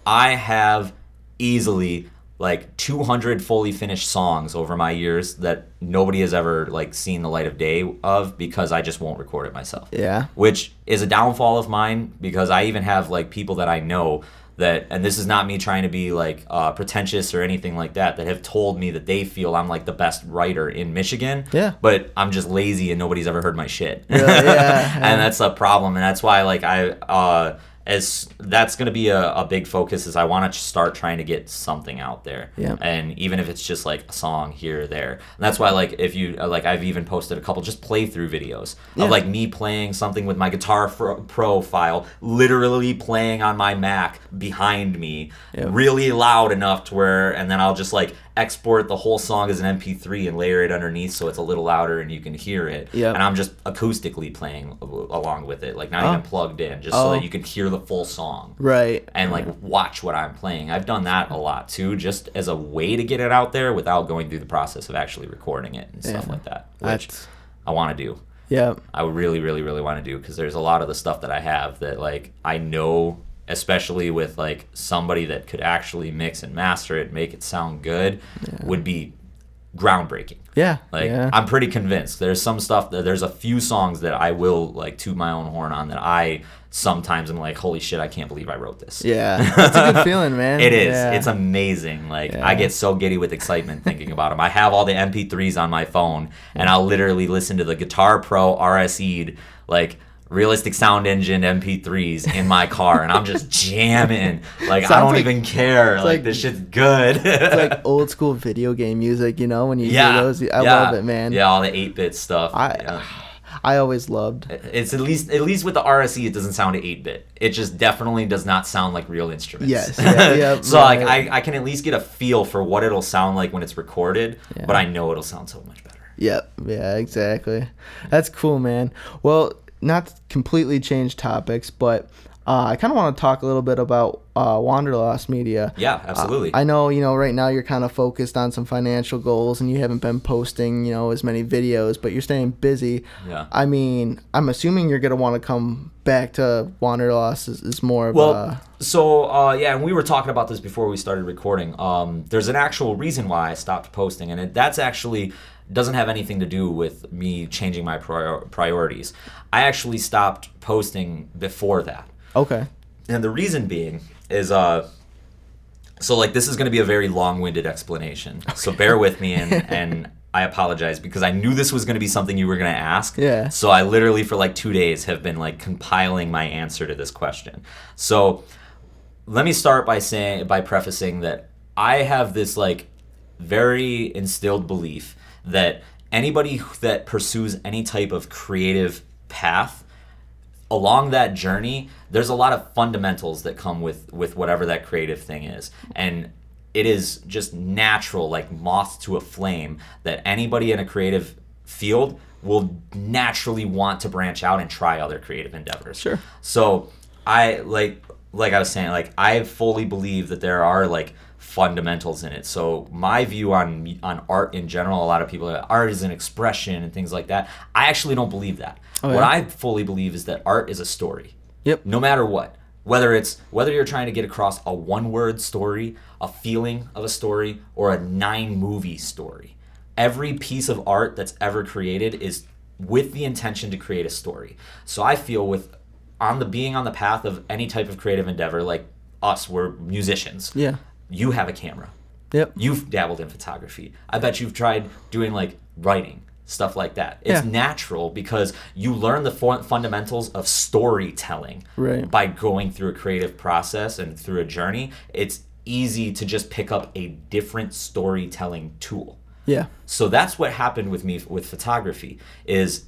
I have easily like 200 fully finished songs over my years that nobody has ever like seen the light of day of because I just won't record it myself Yeah. which is a downfall of mine because I even have like people that I know that, and this is not me trying to be like uh, pretentious or anything like that, that have told me that they feel I'm like the best writer in Michigan. Yeah. But I'm just lazy and nobody's ever heard my shit. Really? Yeah, and that's a problem, and that's why like I uh, as that's gonna be a, a big focus is I want to start trying to get something out there. Yeah. And even if it's just like a song here or there, and that's why like if you uh, like I've even posted a couple just playthrough videos Yeah. of like me playing something with my Guitar Fro- Pro file, literally playing on my Mac behind me, Yep. really loud enough to where, and then I'll just like export the whole song as an MP3 and layer it underneath so it's a little louder and you can hear it. Yep. And I'm just acoustically playing along with it, like not Oh. even plugged in, just so Oh. that you can hear the full song Right. and like watch what I'm playing. I've done that a lot too, just as a way to get it out there without going through the process of actually recording it and stuff Yeah. like that, which That's I want to do. yeah. I really, really, really want to do because there's a lot of the stuff that I have that like I know, especially with like somebody that could actually mix and master it, make it sound good, would be groundbreaking. Yeah. Like yeah. I'm pretty convinced. There's some stuff that there's a few songs that I will like toot my own horn on that I sometimes am like, holy shit, I can't believe I wrote this. yeah. It's a good feeling, man. It is. Yeah. It's amazing. Like Yeah. I get so giddy with excitement thinking about them. I have all the MP3s on my phone, and I'll literally listen to the Guitar Pro RSE'd like realistic sound engine MP3s in my car, and I'm just jamming. Like I don't like- even care. Like, like- this shit's good. It's like old school video game music, you know, when you yeah, hear those. I yeah, love it, man. Yeah, all the 8-bit stuff. I yeah. I always loved. It's at least at least with the RSE, it doesn't sound 8-bit. It just definitely does not sound like real instruments. Yes, yeah, yeah, so like. I, I can at least get a feel for what it'll sound like when it's recorded, Yeah. but I know it'll sound so much better. Yep. Yeah, exactly. That's cool, man. Well, not completely change topics, but uh, I kind of want to talk a little bit about uh, Wanderlost Media. Yeah, absolutely. I know, you know, right now you're kind of focused on some financial goals and you haven't been posting, you know, as many videos, but you're staying busy. Yeah. I mean, I'm assuming you're going to want to come back to Wanderlust is, is more of Well, so uh, yeah, and we were talking about this before we started recording. Um, there's an actual reason why I stopped posting, and it, that's actually doesn't have anything to do with me changing my prior- priorities. I actually stopped posting before that, Okay. and the reason being is uh, so like this is going to be a very long-winded explanation. So bear with me, and and I apologize because I knew this was going to be something you were going to ask. Yeah. So I literally for like two days have been like compiling my answer to this question. So let me start by saying by prefacing that I have this like very instilled belief that anybody that pursues any type of creative path along that journey there's a lot of fundamentals that come with with whatever that creative thing is and it is just natural like moth to a flame that anybody in a creative field will naturally want to branch out and try other creative endeavors Sure. so I like like I was saying like I fully believe that there are like fundamentals in it. So my view on on art in general, a lot of people are, art is an expression and things like that. I actually don't believe that. Oh, what? I fully believe is that art is a story. Yep. No matter what. Whether it's whether you're trying to get across a one word story, a feeling of a story, or a nine movie story. Every piece of art that's ever created is with the intention to create a story. So I feel with on the being on the path of any type of creative endeavor, like us, we're musicians. Yeah. You have a camera. Yep. You've dabbled in photography. I bet you've tried doing like writing, stuff like that. It's Yeah. natural because you learn the fu- fundamentals of storytelling Right. by going through a creative process and through a journey. It's easy to just pick up a different storytelling tool. Yeah. So that's what happened with me with photography is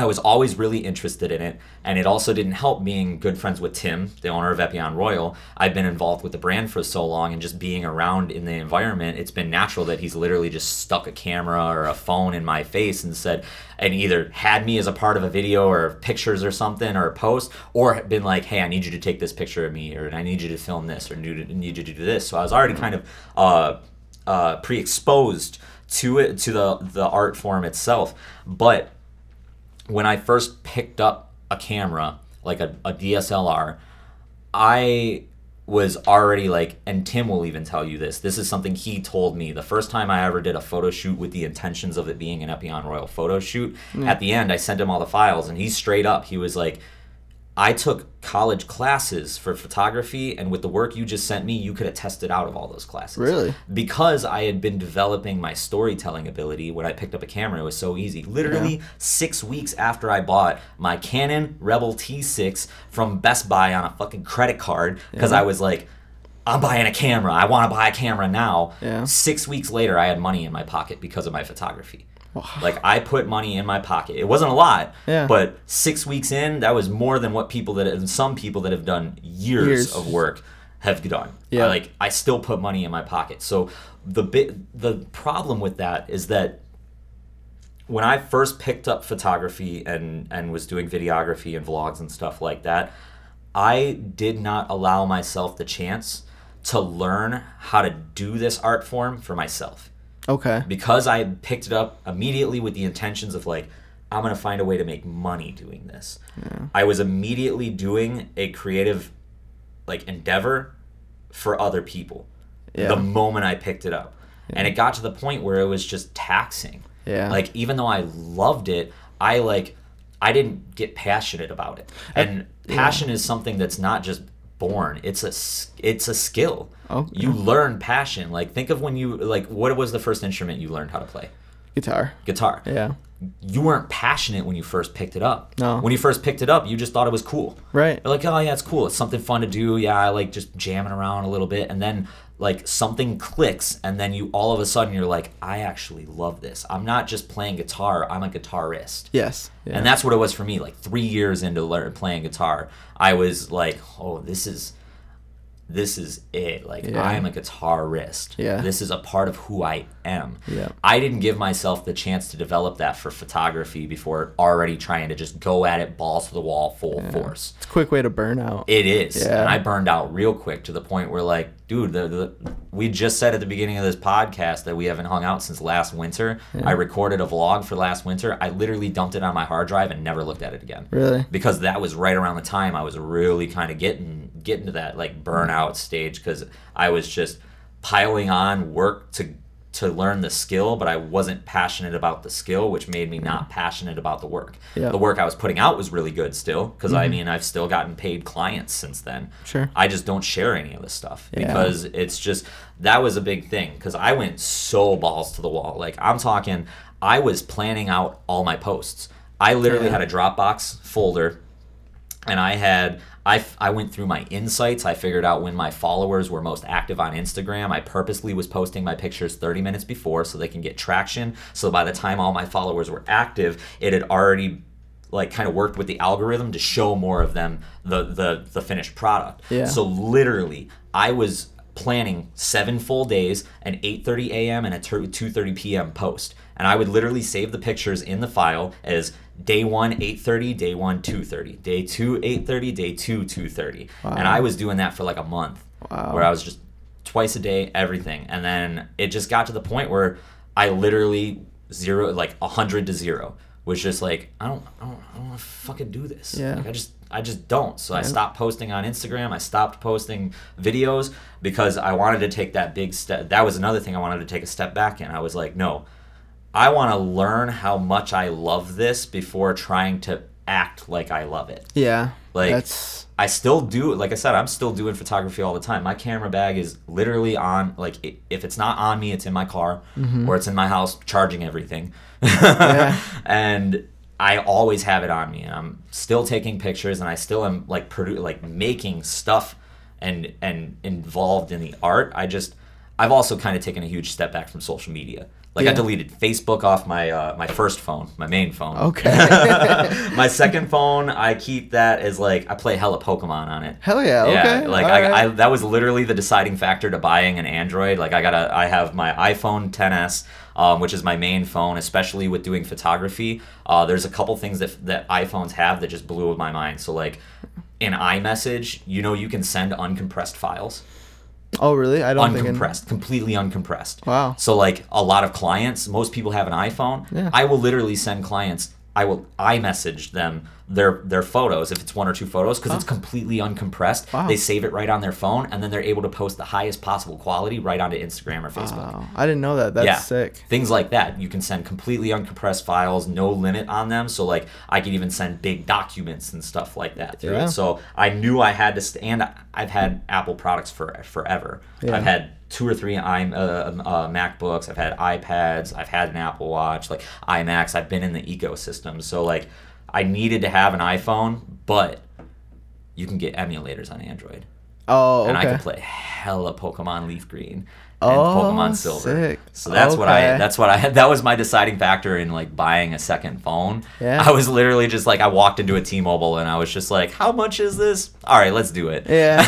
I was always really interested in it, and it also didn't help being good friends with Tim, the owner of Epion Royal. I've been involved with the brand for so long, and just being around in the environment, it's been natural that he's literally just stuck a camera or a phone in my face and said, and either had me as a part of a video or pictures or something or a post, or been like, hey, I need you to take this picture of me, or I need you to film this, or need you to do this. So I was already kind of uh, uh, pre-exposed to it, to the the art form itself, but when I first picked up a camera, like a, a DSLR, I was already like, and Tim will even tell you this. This is something he told me the first time I ever did a photo shoot with the intentions of it being an Epion Royal photo shoot. At the end, I sent him all the files, and he straight up, he was like, I took college classes for photography, and with the work you just sent me, you could have tested out of all those classes. Really? Because I had been developing my storytelling ability when I picked up a camera, it was so easy. Literally six weeks after I bought my Canon Rebel T6 from Best Buy on a fucking credit card, because I was like, I'm buying a camera. I want to buy a camera now. Yeah. Six weeks later, I had money in my pocket because of my photography. Like I put money in my pocket. It wasn't a lot, Yeah. but six weeks in, that was more than what people that and some people that have done years, Years. of work have done. Yeah. I, like I still put money in my pocket. So the bit the problem with that is that when I first picked up photography and and was doing videography and vlogs and stuff like that, I did not allow myself the chance to learn how to do this art form for myself Okay. because I picked it up immediately with the intentions of like, I'm gonna find a way to make money doing this. I was immediately doing a creative, like endeavor, for other people. Yeah. The moment I picked it up, and it got to the point where it was just taxing. Yeah. Like even though I loved it, I like, I didn't get passionate about it. And passion is something that's not just born. It's a it's a skill. Oh, You learn passion. Like think of when you like what was the first instrument you learned how to play? Guitar. Guitar. Yeah. you weren't passionate when you first picked it up. No. When you first picked it up, you just thought it was cool. Right. You're like, oh yeah, it's cool. It's something fun to do. Yeah, I like just jamming around a little bit, and then like something clicks, and then you all of a sudden you're like, I actually love this. I'm not just playing guitar. I'm a guitarist. Yes. Yeah. And that's what it was for me. Like three years into learn, playing guitar, I was like, oh, this is this is it. Like Yeah. I am a guitarist. Yeah. This is a part of who I am. Yeah. I didn't give myself the chance to develop that for photography before already trying to just go at it balls to the wall full force. it's a quick way to burn out. It is. Yeah. And I burned out real quick to the point where like, dude, the, the we just said at the beginning of this podcast that we haven't hung out since last winter. I recorded a vlog for last winter. I literally dumped it on my hard drive and never looked at it again really? because that was right around the time I was really kind of getting getting to that like burnout stage because I was just piling on work to to learn the skill, but I wasn't passionate about the skill, which made me not mm-hmm. passionate about the work. Yeah. The work I was putting out was really good still because I mm-hmm. mean I've still gotten paid clients since then. Sure. I just don't share any of this stuff Yeah. because it's just that was a big thing because I went so balls to the wall. Like I'm talking, I was planning out all my posts. I literally Yeah. had a Dropbox folder and I had I, f- I went through my insights. I figured out when my followers were most active on Instagram. I purposely was posting my pictures 30 minutes before so they can get traction. So by the time all my followers were active, it had already like kind of worked with the algorithm to show more of them the the, the finished product. Yeah. So literally, I was planning seven full days, an 8:30 a.m. and a 2:30 p.m. post, and I would literally save the pictures in the file as day one 8:30, day one 2:30, day two 8:30, day two 2:30, and I was doing that for like a month, Wow. where I was just twice a day, everything, and then it just got to the point where I literally zero like a hundred to zero was just like I don't I don't, I don't want to fucking do this. Yeah. Like I just I just don't. So I stopped posting on Instagram. I stopped posting videos because I wanted to take that big step. That was another thing I wanted to take a step back in. I was like, no, I want to learn how much I love this before trying to act like I love it. Yeah. Like that's I still do like I said I'm still doing photography all the time. My camera bag is literally on like i if it's not on me it's in my car mm-hmm. or it's in my house charging everything. And I always have it on me and I'm still taking pictures and I still am like produ- like making stuff and and involved in the art. I just I've also kind of taken a huge step back from social media. Like I deleted Facebook off my uh, my first phone, my main phone. okay. my second phone, I keep that as like I play hella Pokemon on it. Hell yeah. Okay. Yeah, like I, right. I, that was literally the deciding factor to buying an Android. Like I gotta, I have my iPhone 10s, um, which is my main phone, especially with doing photography. Uh, there's a couple things that that iPhones have that just blew my mind. So like, in iMessage, you know, you can send uncompressed files, oh really? I don't think. in- uncompressed, completely uncompressed. Wow. So like a lot of clients, most people have an iPhone. Yeah. I will literally send clients. I will i iMessage them their their photos if it's one or two photos because it's completely uncompressed. Wow. They save it right on their phone and then they're able to post the highest possible quality right onto Instagram or Facebook. Wow. I didn't know that. That's yeah, sick. Things like that. You can send completely uncompressed files, no limit on them. So like I could even send big documents and stuff like that through Yeah. it. So I knew I had to. St- and I've had Apple products for forever. Yeah. I've had two or three i uh, uh, MacBooks. I've had iPads. I've had an Apple Watch, like iMacs. I've been in the ecosystem. So like I needed to have an iPhone, but you can get emulators on Android, Oh, and I okay. could play hella Pokemon Leaf Green and Oh, Pokemon Silver. sick. So that's what I that's what I had that was my deciding factor in like buying a second phone. Yeah. I was literally just like I walked into a T-Mobile and I was just like, "How much is this?" All right, let's do it. Yeah.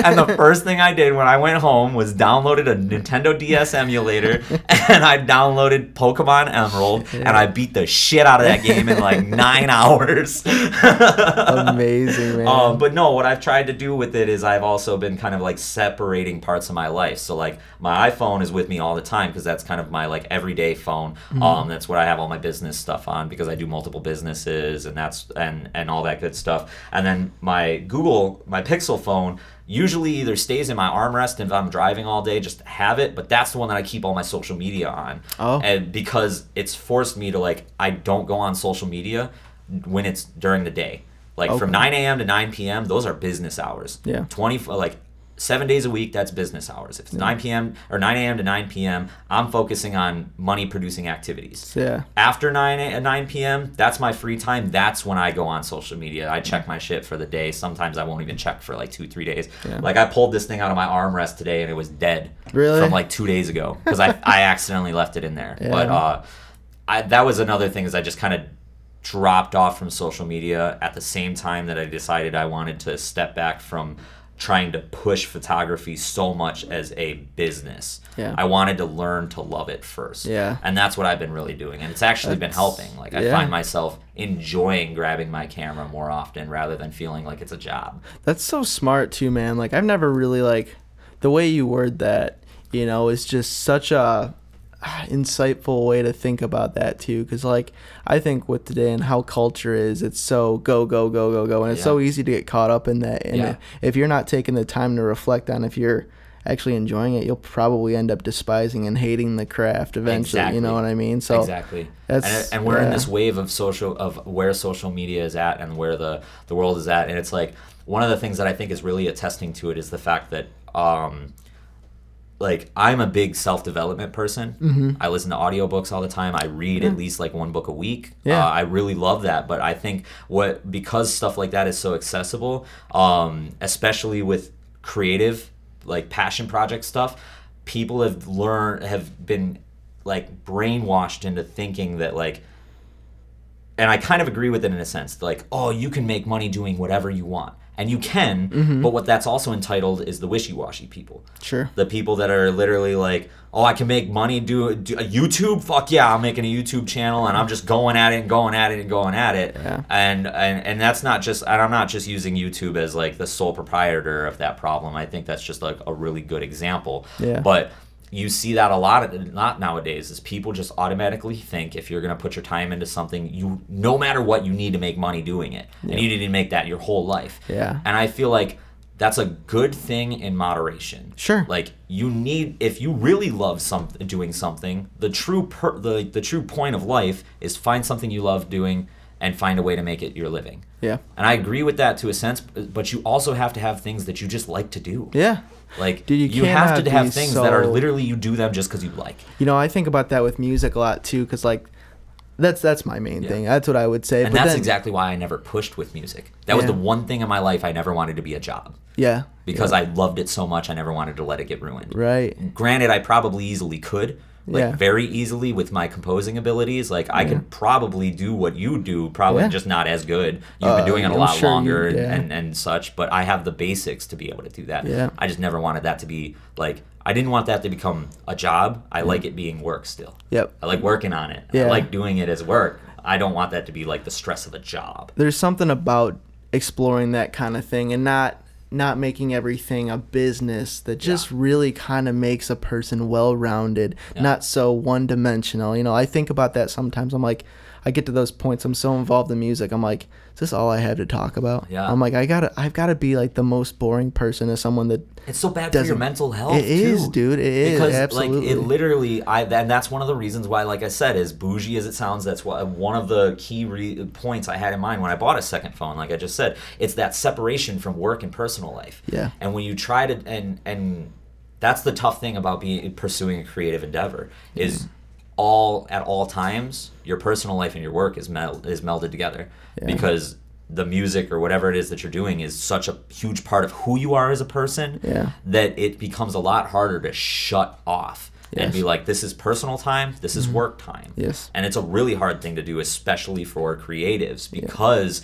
and the first thing I did when I went home was downloaded a Nintendo DS emulator and I downloaded Pokemon Emerald and I beat the shit out of that game in like 9 hours. Amazing, man. Um, but no, what I've tried to do with it is I've also been kind of like separating parts of my life. So like my iPhone is with me all the time because that's kind of my like everyday phone. Mm-hmm. Um, that's what I have all my business stuff on because I do multiple businesses and that's and and all that good stuff. And then my Google, my Pixel phone usually either stays in my armrest if I'm driving all day, just have it. But that's the one that I keep all my social media on. Oh. And because it's forced me to like I don't go on social media when it's during the day. Like from 9 a.m. to 9 p.m. Those are business hours. Yeah. 20 like seven days a week, that's business hours. If it's 9 p.m. or 9 a.m. to 9 p.m., I'm focusing on money producing activities. Yeah. After 9 a- 9 p.m., that's my free time. That's when I go on social media. I check my shit for the day. Sometimes I won't even check for like two, three days. Yeah. Like I pulled this thing out of my armrest today and it was dead. Really? From like two days ago because I, I accidentally left it in there. Yeah. But uh, I, that was another thing is I just kind of dropped off from social media at the same time that I decided I wanted to step back from trying to push photography so much as a business. Yeah. I wanted to learn to love it first. Yeah. And that's what I've been really doing. And it's actually been helping. Like I yeah. find myself enjoying grabbing my camera more often rather than feeling like it's a job. That's so smart too, man. Like I've never really like the way you word that, you know, is just such a insightful way to think about that too cuz like I think with today and how culture is, it's so go go go go go and it's so easy to get caught up in that and Yeah. if you're not taking the time to reflect on if you're actually enjoying it, you'll probably end up despising and hating the craft eventually, exactly. you know what I mean? So exactly. that's- and, and we're in this wave of social of where social media is at and where the the world is at, and it's like one of the things that I think is really attesting to it is the fact that um, like I'm a big self development person. Mm-hmm. I listen to audiobooks all the time. I read at least like one book a week. Yeah. Uh, I really love that. But I think what because stuff like that is so accessible, um, especially with creative like passion project stuff, people have learned have been like brainwashed into thinking that like and I kind of agree with it in a sense. Like, oh, you can make money doing whatever you want. And you can, Mm-hmm. but what that's also entitled is the wishy washy people. Sure. The people that are literally like, oh, I can make money do, do a YouTube. Fuck yeah, I'm making a YouTube channel and I'm just going at it and going at it and going at it. Yeah. And and and that's not just and I'm not just using YouTube as like the sole proprietor of that problem. I think that's just like a really good example. Yeah. But you see that a lot of not nowadays is people just automatically think if you're going to put your time into something you no matter what you need to make money doing it and you need to make that your whole life Yeah. and i feel like that's a good thing in moderation Sure. like you need if you really love something doing something the true per, the, the true point of life is find something you love doing and find a way to make it your living Yeah. and i agree with that to a sense but you also have to have things that you just like to do Yeah. Like Dude, you you, have to have things that are literally you do them just because you like. You know, I think about that with music a lot too, because like, that's that's my main Yeah. thing. That's what I would say. And but that's then, exactly why I never pushed with music. That was the one thing in my life I never wanted to be a job Yeah. because I loved it so much I never wanted to let it get ruined. Right. Granted, I probably easily could. Like Yeah. very easily with my composing abilities, like I could probably do what you do, probably Yeah. just not as good. You've Uh, been doing it a I'm lot sure longer and, yeah. and, and such, but I have the basics to be able to do that. Yeah. I just never wanted that to be like I didn't want that to become a job. I like it being work still. Yep. I like working on it. Yeah. I like doing it as work. I don't want that to be like the stress of a job. There's something about exploring that kind of thing and not not making everything a business that just really kind of makes a person well-rounded, Yeah. not so one-dimensional. You know, I think about that sometimes. I'm like I get to those points I'm so involved in music. I'm like, is this all I have to talk about? Yeah. I'm like I got to I've got to be like the most boring person as someone that It's so bad for your mental health. It is, too. dude. It is, because absolutely. like it literally, I and that's one of the reasons why, like I said, as bougie as it sounds, that's why one of the key re- points I had in mind when I bought a second phone. Like I just said, it's that separation from work and personal life. Yeah. And when you try to and and that's the tough thing about being pursuing a creative endeavor is mm-hmm. All at all times your personal life and your work is mel- is melded together Yeah. because the music or whatever it is that you're doing is such a huge part of who you are as a person Yeah. that it becomes a lot harder to shut off and Yes. Mm-hmm. be like this is personal time this is work time Yes. and it's a really hard thing to do especially for creatives because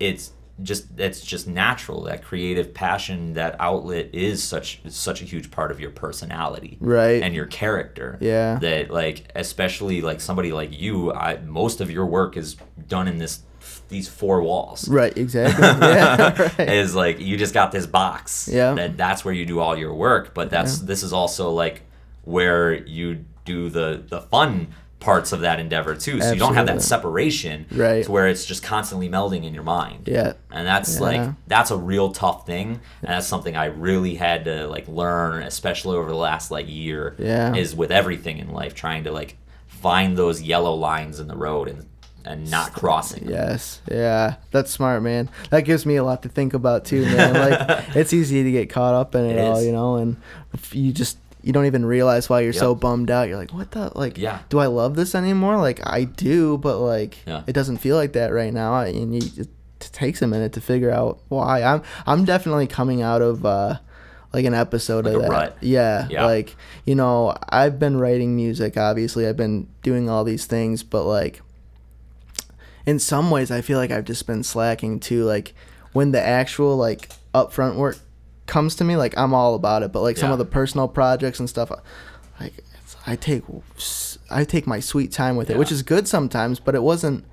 it's just that's just natural that creative passion that outlet is such such a huge part of your personality Right. and your character Yeah. that like especially like somebody like you I, most of your work is done in this these four walls Right, exactly. yeah, right. is like you just got this box Yeah. that that's where you do all your work but that's this is also like where you do the the fun parts of that endeavor too so you don't have that separation Right. to where it's just constantly melding in your mind Yeah. and that's Yeah. like that's a real tough thing and that's something i really had to like learn especially over the last like year Yeah. is with everything in life trying to like find those yellow lines in the road and and not crossing. them. Yes, yeah, that's smart, man. That gives me a lot to think about too, man. Like it's easy to get caught up in it, It all, is. you know, and you just you don't even realize why you're so bummed out. You're like, what the like? Yeah. Do I love this anymore? Like I do, but like Yeah. it doesn't feel like that right now, and you, it takes a minute to figure out why. I'm I'm definitely coming out of. uh like an episode Like of that. rut. Yeah, Yeah. Like, you know, I've been writing music, obviously. I've been doing all these things, but like in some ways I feel like I've just been slacking too. Like when the actual like upfront work comes to me, like I'm all about it. But like some of the personal projects and stuff, like it's, I take I take my sweet time with it, which is good sometimes. But it wasn't.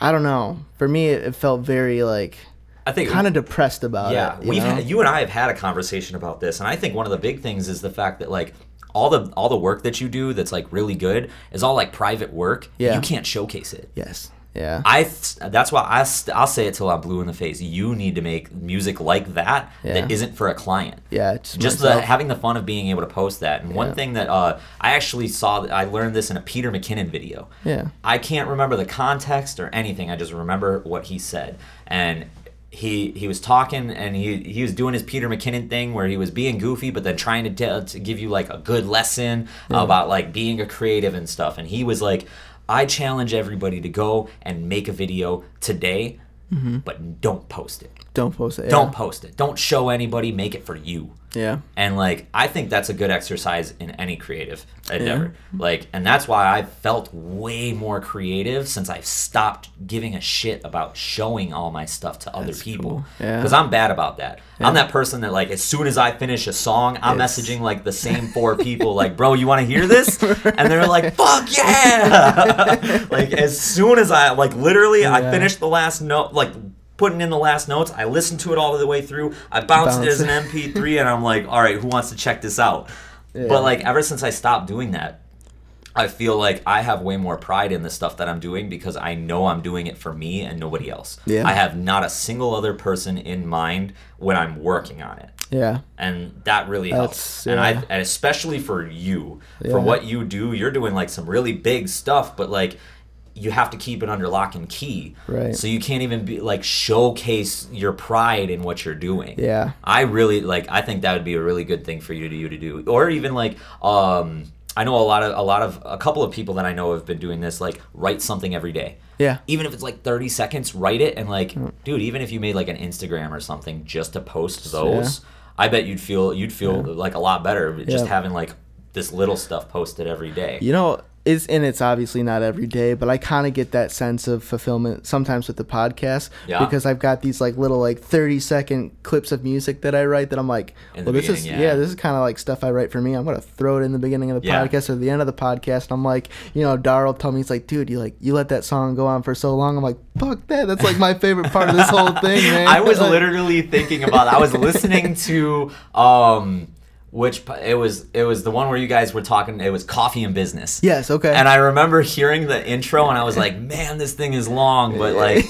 I don't know. For me, it, it felt very like I think kind of depressed about yeah, it. you we've know? had, you and I have had a conversation about this, and I think one of the big things is the fact that like all the all the work that you do that's like really good is all like private work. Yeah. you can't showcase it. yes. Yeah. I th- that's why I st- I'll say it till I'm blue in the face. You need to make music like that Yeah. that isn't for a client. yeah. Just, Just the, having the fun of being able to post that. And one thing that uh, I actually saw, I learned this in a Peter McKinnon video. Yeah. I can't remember the context or anything. I just remember what he said. And he he was talking and he he was doing his Peter McKinnon thing where he was being goofy but then trying to tell, to give you like a good lesson about like being a creative and stuff. And he was like, I challenge everybody to go and make a video today, mm-hmm. but don't post it. Don't post it. Yeah. Don't post it. Don't show anybody. Make it for you. Yeah. And like I think that's a good exercise in any creative endeavor. Like and that's why I've felt way more creative since I've stopped giving a shit about showing all my stuff to other That's people. cool. Yeah. Cuz I'm bad about that. I'm that person that like as soon as I finish a song, I'm It's- messaging like the same four people like, "Bro, you want to hear this?" And they're like, "Fuck yeah." like as soon as I like literally I Yeah. finished the last note like putting in the last notes. I listened to it all the way through. I bounced it as an MP3, and I'm like, all right, who wants to check this out? Yeah. But like ever since I stopped doing that, I feel like I have way more pride in the stuff that I'm doing because I know I'm doing it for me and nobody else. Yeah. I have not a single other person in mind when I'm working on it. Yeah. And that really helps. That's- And I and especially for you, Yeah. for what you do, you're doing like some really big stuff, but like you have to keep it under lock and key. Right. So you can't even be like showcase your pride in what you're doing. Yeah. I really like I think that would be a really good thing for you to you to do. Or even like um I know a lot of a lot of a couple of people that I know have been doing this like write something every day. Yeah. Even if it's like 30 seconds, write it and like Mm. dude, even if you made like an Instagram or something just to post those, I bet you'd feel you'd feel like a lot better just Yeah. having like this little stuff posted every day. You know, is and it's obviously not every day, but I kind of get that sense of fulfillment sometimes with the podcast Yeah. because I've got these like little like 30 second clips of music that I write that I'm like, well, this is yeah. yeah. this is kind of like stuff I write for me. I'm gonna throw it in the beginning of the Yeah. podcast or the end of the podcast. I'm like, you know, Dar will tell me he's like, dude, you like you let that song go on for so long. I'm like, fuck that. That's like my favorite part of this whole thing, man. I was Like, literally thinking about. I was listening to um, which it was. It was the one where you guys were talking. It was coffee and business. Yes. Okay. And I remember hearing the intro, and I was like, "Man, this thing is long," but like,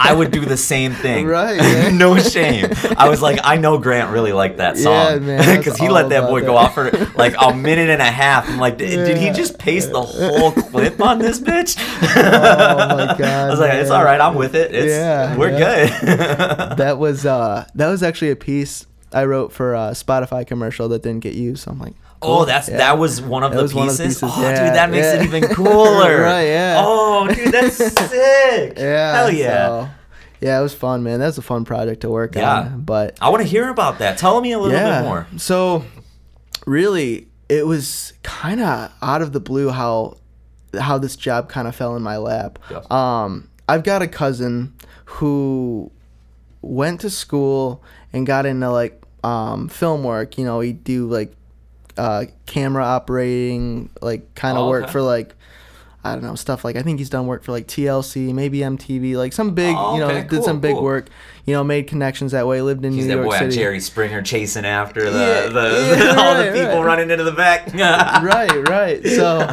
I would do the same thing. Right, man. no shame. I was like, I know Grant really liked that song man, because he let that boy go off for like a minute and a half. I'm like, did, did he just paste the whole clip on this bitch? Oh, my God, I was like, it's all right. I'm with it. It's, Yeah, we're yeah. good. that was uh that was actually a piece I wrote for a Spotify commercial that didn't get used. So I'm like, Oh, that's Yeah. that was one of, That the, was one of pieces? the pieces, Oh, yeah, dude, that makes yeah. it even cooler. Right, yeah. Oh, dude, that's sick. yeah. Hell yeah. so- yeah, it was fun, man. That was a fun project to work Yeah. on. But I want to hear about that. Tell me a little bit more. so really, it was kind of out of the blue how how this job kind of fell in my lap. Yes. Um, I've got a cousin who went to school and got into like um, film work. You know, he'd do like uh, camera operating, like kind of Oh, work okay. for like I don't know stuff like I think he's done work for like TLC, maybe MTV, like some big, Oh, you know, okay, did some big cool. work. You know, made connections that way. Lived in He's New that York boy City. Jerry Springer chasing after the, Yeah, the, yeah, all the people right. running into the back. right, right. So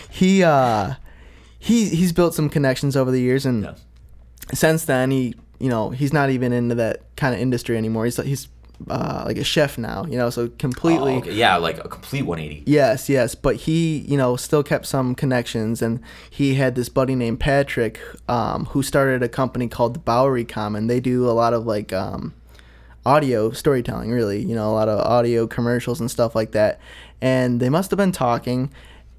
he uh he he's built some connections over the years and Yeah. since then he you know, he's not even into that kind of industry anymore. He's he's uh, like a chef now, you know, so completely. Oh, okay. Yeah, like a complete 180. Yes, yes, but he, you know, still kept some connections, and he had this buddy named Patrick, um, who started a company called the Bowery Common. They do a lot of like um, audio storytelling, really, you know, a lot of audio commercials and stuff like that. And they must have been talking,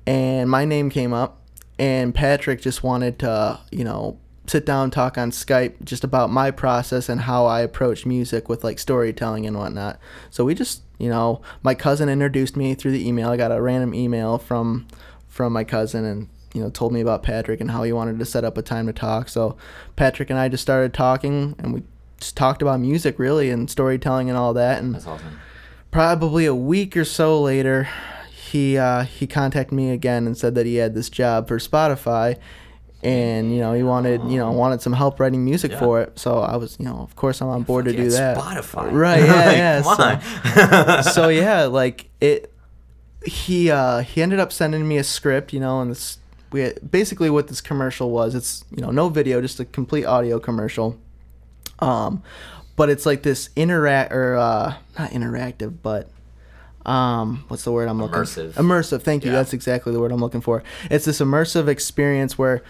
and my name came up, and Patrick just wanted to, you know, sit down talk on Skype just about my process and how I approach music with like storytelling and whatnot. So we just, you know, my cousin introduced me through the email. I got a random email from from my cousin and you know told me about Patrick and how he wanted to set up a time to talk. So Patrick and I just started talking and we just talked about music really and storytelling and all that and That's awesome. probably a week or so later he uh, he contacted me again and said that he had this job for Spotify and you know he wanted you know wanted some help writing music Yeah. for it so I was you know of course I'm on board to do that Spotify. right yeah Like, yeah so, so yeah like it he uh he ended up sending me a script you know and this we basically what this commercial was it's you know no video just a complete audio commercial um but it's like this interact or uh not interactive but um what's the word i'm looking Immersive. immersive thank you Yeah. that's exactly the word i'm looking for it's this immersive experience where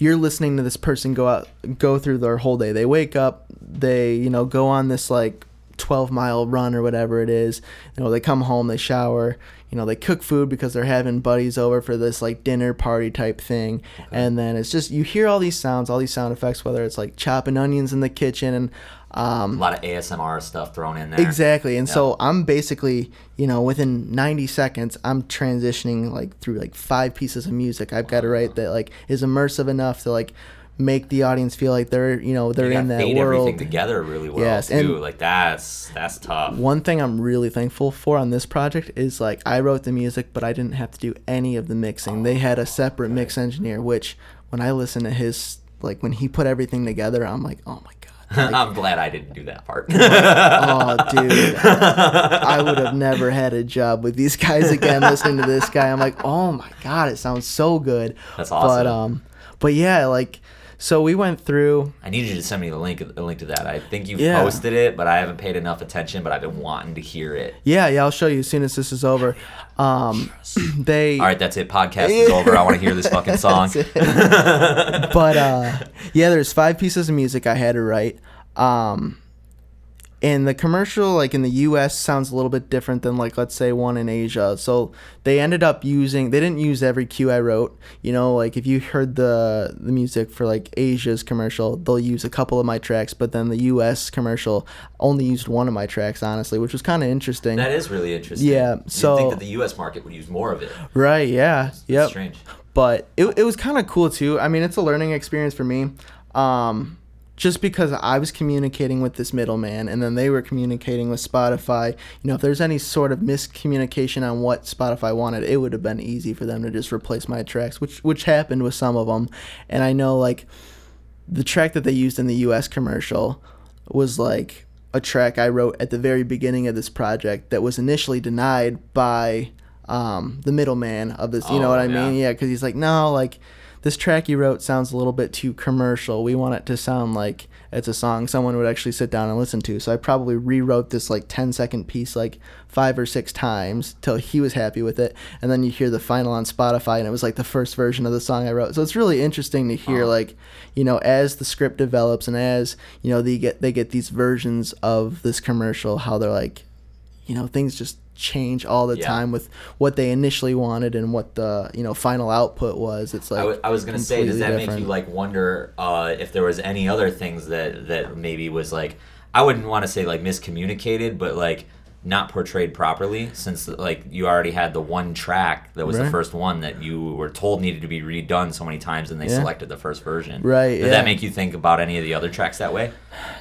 you're listening to this person go out go through their whole day. They wake up they you know go on this like 12 mile run or whatever it is. You know they come home they shower you know they cook food because they're having buddies over for this like dinner party type thing. And then it's just you hear all these sounds all these sound effects whether it's like chopping onions in the kitchen and um, a lot of ASMR stuff thrown in there. Exactly. And Yeah. so I'm basically, you know, within 90 seconds, I'm transitioning like through like five pieces of music I've got to write that like is immersive enough to like make the audience feel like they're, you know, they're You in that fade world. everything together really well Yes, too. and- like that's that's tough. One thing I'm really thankful for on this project is like I wrote the music, but I didn't have to do any of the mixing. They had a separate mix engineer, which when I listen to his, like when he put everything together, I'm like, oh my God. Like, I'm glad I didn't do that part. oh, dude. I would have never had a job with these guys again listening to this guy. I'm like, oh my god, it sounds so good. That's But awesome. um but yeah, like so we went through I need you to send me the link the link to that. I think you've Yeah. posted it, but I haven't paid enough attention. But I've been wanting to hear it. yeah, yeah, I'll show you as soon as this is over. Um they All right, that's it. Podcast is over. I want to hear this fucking song. But uh yeah, there's five pieces of music I had to write. Um and the commercial like in the US sounds a little bit different than like let's say one in Asia. So they ended up using they didn't use every cue I wrote. You know, like if you heard the the music for like Asia's commercial, they'll use a couple of my tracks, but then the US commercial only used one of my tracks honestly, which was kind of interesting. That is really interesting. Yeah, So You'd think that the U.S. market would use more of it. right, yeah. Yeah. Yep. strange. but it, it was kind of cool too i mean it's a learning experience for me um, just because i was communicating with this middleman and then they were communicating with spotify you know if there's any sort of miscommunication on what spotify wanted it would have been easy for them to just replace my tracks which which happened with some of them and i know like the track that they used in the us commercial was like a track i wrote at the very beginning of this project that was initially denied by um, the middleman of this you know Oh, what i yeah. mean yeah because he's like no like this track you wrote sounds a little bit too commercial. We want it to sound like it's a song someone would actually sit down and listen to. So i probably rewrote this like 10 second piece like five or six times till he was happy with it. And then you hear the final on spotify and it was like the first version of the song i wrote. So it's really interesting to hear like you know as the script develops and as you know they get they get these versions of this commercial how they're like you know things just change all the Yeah. time with what they initially wanted and what the you know final output was it's like I, w- I was gonna say, does that make you like wonder uh, if there was any other things that that maybe was like I wouldn't want to say like miscommunicated, but like not portrayed properly since like you already had the one track that was the first one that you were told needed to be redone so many times and they Yeah. selected the first version. Right, did yeah. that make you think about any of the other tracks that way?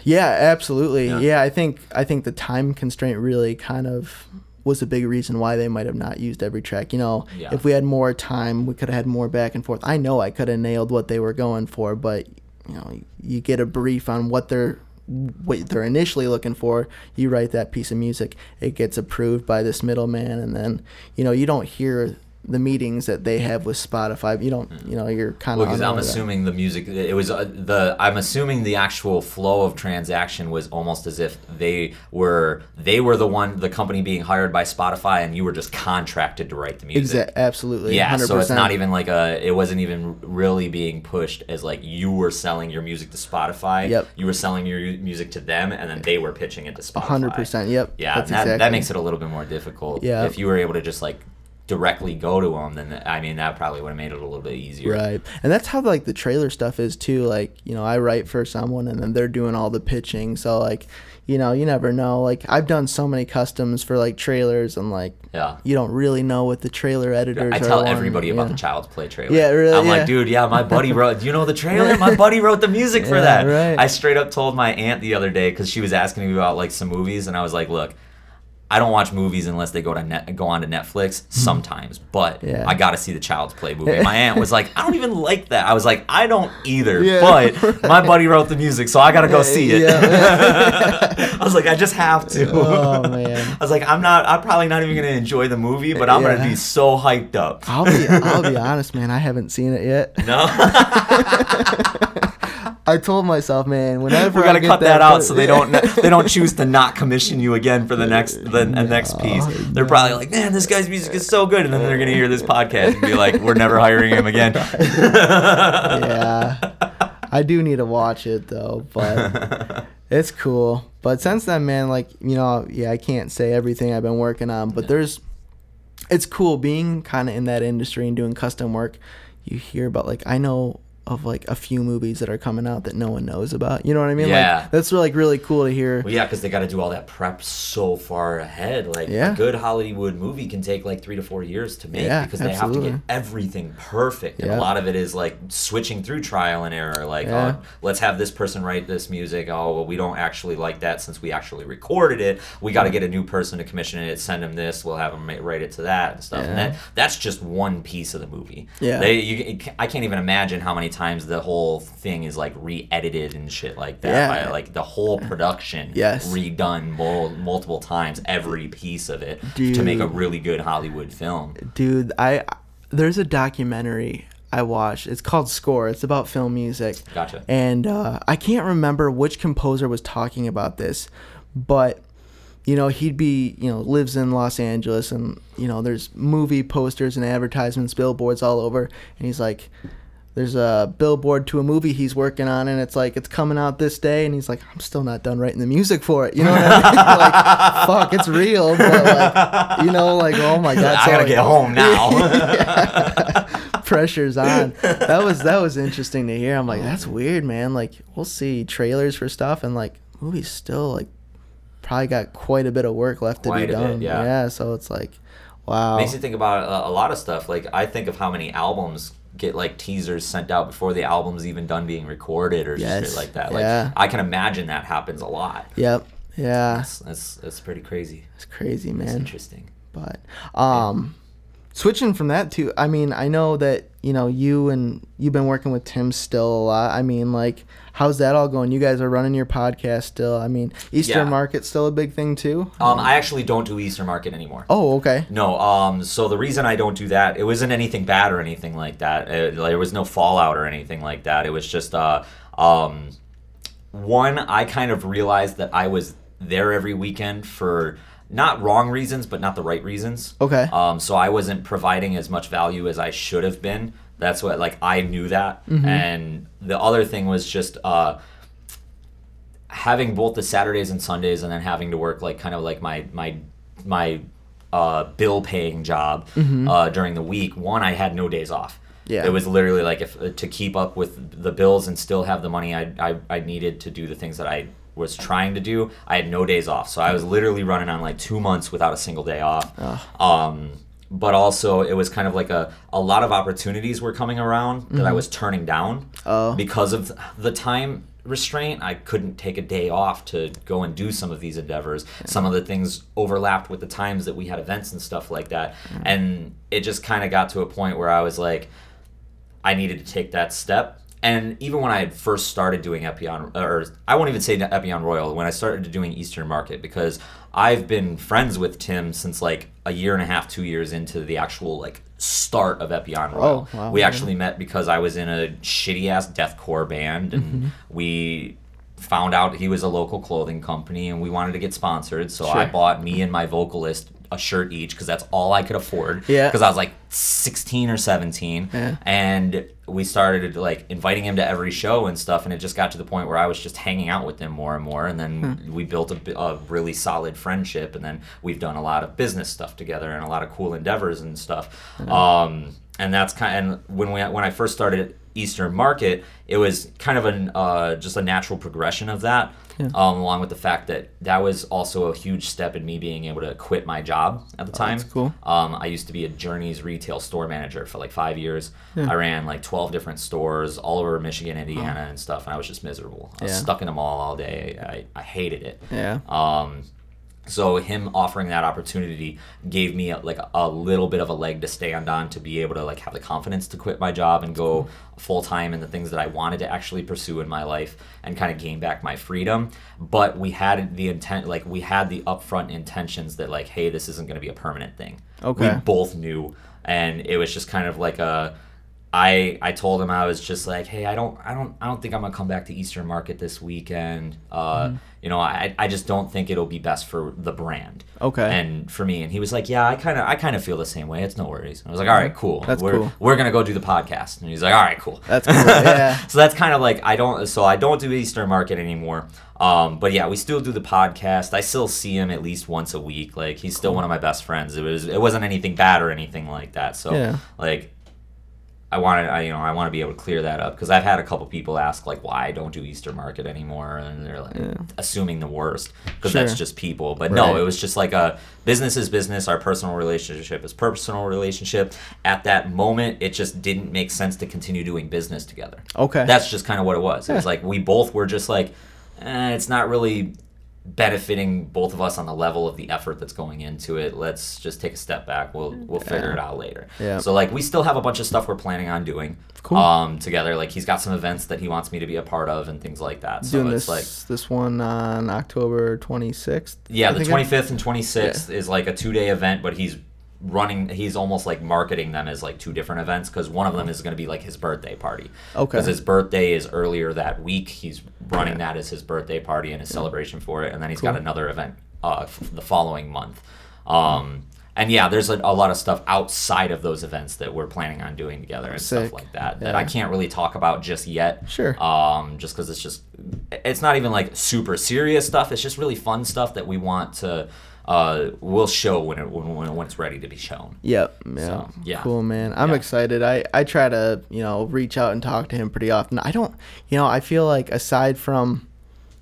Yeah, absolutely. Yeah. Yeah. I think I think the time constraint really kind of was a big reason why they might have not used every track. You know, Yeah. if we had more time, we could have had more back and forth. I know I could have nailed what they were going for, but you know, you get a brief on what they're what they're initially looking for. You write that piece of music, it gets approved by this middleman, and then you know you don't hear the meetings that they have with Spotify. You don't, you know, you're kind Well, of. because I'm assuming the music, it was uh, the. I'm assuming the actual flow of transaction was almost as if they were they were the one, the company being hired by Spotify, and you were just contracted to write the music. Exactly. Absolutely. Yeah, 100%. so it's not even like a. It wasn't even really being pushed as like you were selling your music to Spotify. Yep. You were selling your music to them, and then they were pitching it to Spotify. hundred percent. Yep. Yeah, that, that makes it a little bit more difficult. Yeah. If you were able to just like directly go to them, then I mean that probably would have made it a little bit easier. Right. And that's how like the trailer stuff is too. Like, you know, I write for someone and then they're doing all the pitching. So like, you know, you never know. Like I've done so many customs for like trailers and like Yeah. you don't really know what the trailer editors I tell everybody about yeah. the Child's Play trailer. Yeah, really, I'm yeah. like, dude, yeah, my buddy wrote. Do you know the trailer? My buddy wrote the music for that. right. I straight up told my aunt the other day because she was asking me about like some movies, and I was like, look. I don't watch movies unless they go to net, go on to Netflix sometimes, but Hmm. Yeah. I got to see the Child's Play movie. My aunt was like, "I don't even like that." I was like, "I don't either," Yeah, but my buddy wrote the music, so I got to go see it. Yeah. I was like, I just have to. Oh, man. I was like, I'm not. I'm probably not even gonna enjoy the movie, but I'm gonna be so hyped up. I'll be I'll be honest, man, I haven't seen it yet. No. I told myself, man, whenever we gotta I get cut that, out so they don't they don't choose to not commission you again for the next the, the next piece. They're probably like, man, this guy's music is so good, and then they're gonna hear this podcast and be like, we're never hiring him again. yeah. I do need to watch it though, but it's cool. But since then, man, like you know, yeah, I can't say everything I've been working on, but there's, it's cool being kind of in that industry and doing custom work. You hear about like I know of like a few movies that are coming out that no one knows about. You know what I mean? Yeah. Like that's like really cool to hear. Well, yeah, because they got to do all that prep so far ahead. Like Yeah. a good Hollywood movie can take like three to four years to make Yeah, because they absolutely. have to get everything perfect, and Yeah. a lot of it is like switching through trial and error. Like, oh, let's have this person write this music. Oh, well, we don't actually like that since we actually recorded it. We got to get a new person to commission it, send them this. We'll have them write it to that and stuff. And that that's just one piece of the movie. Yeah. they, you, I can't even imagine how many times the whole thing is like re-edited and shit like that. Yeah. By, like the whole production Yes. redone mul- multiple times every piece of it to make a really good Hollywood film. Dude, I there's a documentary I watched. It's called Score. It's about film music. Gotcha. And uh, I can't remember which composer was talking about this, but you know he'd be you know lives in Los Angeles and you know there's movie posters and advertisements, billboards all over, and he's like. There's a billboard to a movie he's working on, and it's like it's coming out this day, and he's like, "I'm still not done writing the music for it." You know what I mean? like, fuck, it's real, but like, you know, like, oh my god, I so, gotta like- get home now. pressure's on. That was that was interesting to hear. I'm like, that's weird, man. Like, we'll see trailers for stuff, and like, movies still like probably got quite a bit of work left to Quite a be bit, done. yeah. so it's like, wow. Makes you think about a lot of stuff. Like I think of how many albums get like teasers sent out before the album's even done being recorded or Yes, shit like that. Like yeah. I can imagine that happens a lot. Yep. Yeah. That's that's, that's pretty crazy. It's crazy, It's man. interesting. But um switching from that to I mean, I know that, you know, you and you've been working with Tim still a lot. I mean, like how's that all going? You guys are running your podcast still. I mean, Eastern Yeah. Market's still a big thing too? Um, I actually don't do Eastern Market anymore. Oh, okay. No, um, so the reason I don't do that, it wasn't anything bad or anything like that. It, like, there was no fallout or anything like that. It was just, uh, um, one, I kind of realized that I was there every weekend for not wrong reasons, but not the right reasons. Okay. Um, so I wasn't providing as much value as I should have been. That's what, like, I knew that. And the other thing was just, uh, having both the Saturdays and Sundays, and then having to work like kind of like my my my uh, bill paying job uh, during the week. One, I had no days off. Yeah. it was literally like if to keep up with the bills and still have the money I, I I needed to do the things that I was trying to do. I had no days off, so I was literally running on like two months without a single day off. Um, but also it was kind of like a, a lot of opportunities were coming around that I mm-hmm. was turning down. Oh. because of the time restraint i couldn't take a day off to go and do some of these endeavors. Some of the things overlapped with the times that we had events and stuff like that. Mm. And it just kind of got to a point where i was like i needed to take that step. And even when i had first started doing epion or i won't even say epion royal when i started doing eastern market because i've been friends with tim since like a year and a half, two years into the actual like start of Epion Royal. Oh, wow, we actually met because I was in a shitty ass deathcore band, and Mm-hmm. we found out he was a local clothing company, and we wanted to get sponsored. So I bought me and my vocalist a shirt each because that's all I could afford. Yeah. Because I was like 16 or 17, Yeah. and we started like inviting him to every show and stuff, and it just got to the point where I was just hanging out with him more and more, and then Hmm. we built a, a really solid friendship, and then we've done a lot of business stuff together and a lot of cool endeavors and stuff. Um, and that's kind of, and when we when I first started Eastern Market, it was kind of an uh, just a natural progression of that. Um, along with the fact that that was also a huge step in me being able to quit my job at the time. Oh, that's cool. Um, I used to be a Journeys retail store manager for like five years. I ran like 12 different stores all over Michigan, Indiana, and stuff, and I was just miserable. I was Yeah. stuck in them all all day. I, I hated it. Yeah. Um, so him offering that opportunity gave me a, like a, a little bit of a leg to stand on to be able to like have the confidence to quit my job and go full time in the things that I wanted to actually pursue in my life and kind of gain back my freedom. But we had the intent, like we had the upfront intentions that like, hey, this isn't going to be a permanent thing. Okay. We both knew, and it was just kind of like a. I I told him I was just like, hey, I don't I don't I don't think I'm gonna come back to Eastern Market this weekend. Uh, You know, I I just don't think it'll be best for the brand. Okay. And for me, and he was like, yeah, I kind of I kind of feel the same way. It's no worries. I was like, all right, cool. That's we're, cool. We're gonna go do the podcast. And he's like, all right, cool. That's cool. Yeah. so that's kind of like I don't. So I don't do Eastern Market anymore. Um, but yeah, we still do the podcast. I still see him at least once a week. Like he's still one of my best friends. It was it wasn't anything bad or anything like that. So Yeah. like I wanted, I, you know, I want to be able to clear that up because I've had a couple people ask like why I don't do Eastern Market anymore, and they're like assuming the worst because that's just people. But no, it was just like a business is business. Our personal relationship is personal relationship. At that moment, it just didn't make sense to continue doing business together. Okay. That's just kind of what it was. It was like we both were just like, eh, it's not really benefiting both of us on the level of the effort that's going into it. Let's just take a step back. We'll we'll figure it out later. Yeah. So like we still have a bunch of stuff we're planning on doing. Cool. Um, together. Like he's got some events that he wants me to be a part of and things like that. So Doing it's this like this one on October 26th. yeah, I the think twenty it- and twenty sixth is like a two day event, but he's running. He's almost like marketing them as like two different events because one of them is going to be like his birthday party. Okay. Because his birthday is earlier that week. He's running that as his birthday party and his celebration for it, and then he's got another event uh, f- the following month. Um, and yeah, there's a, a lot of stuff outside of those events that we're planning on doing together and Sick. stuff like that that I can't really talk about just yet. Sure. Um, just because it's just, it's not even like super serious stuff. It's just really fun stuff that we want to, uh, we'll show when it when, when, it's ready to be shown. Yep. Yeah. So, yeah. Cool, man. I'm Yeah. excited. I I try to you know reach out and talk to him pretty often. I don't. You know, I feel like aside from,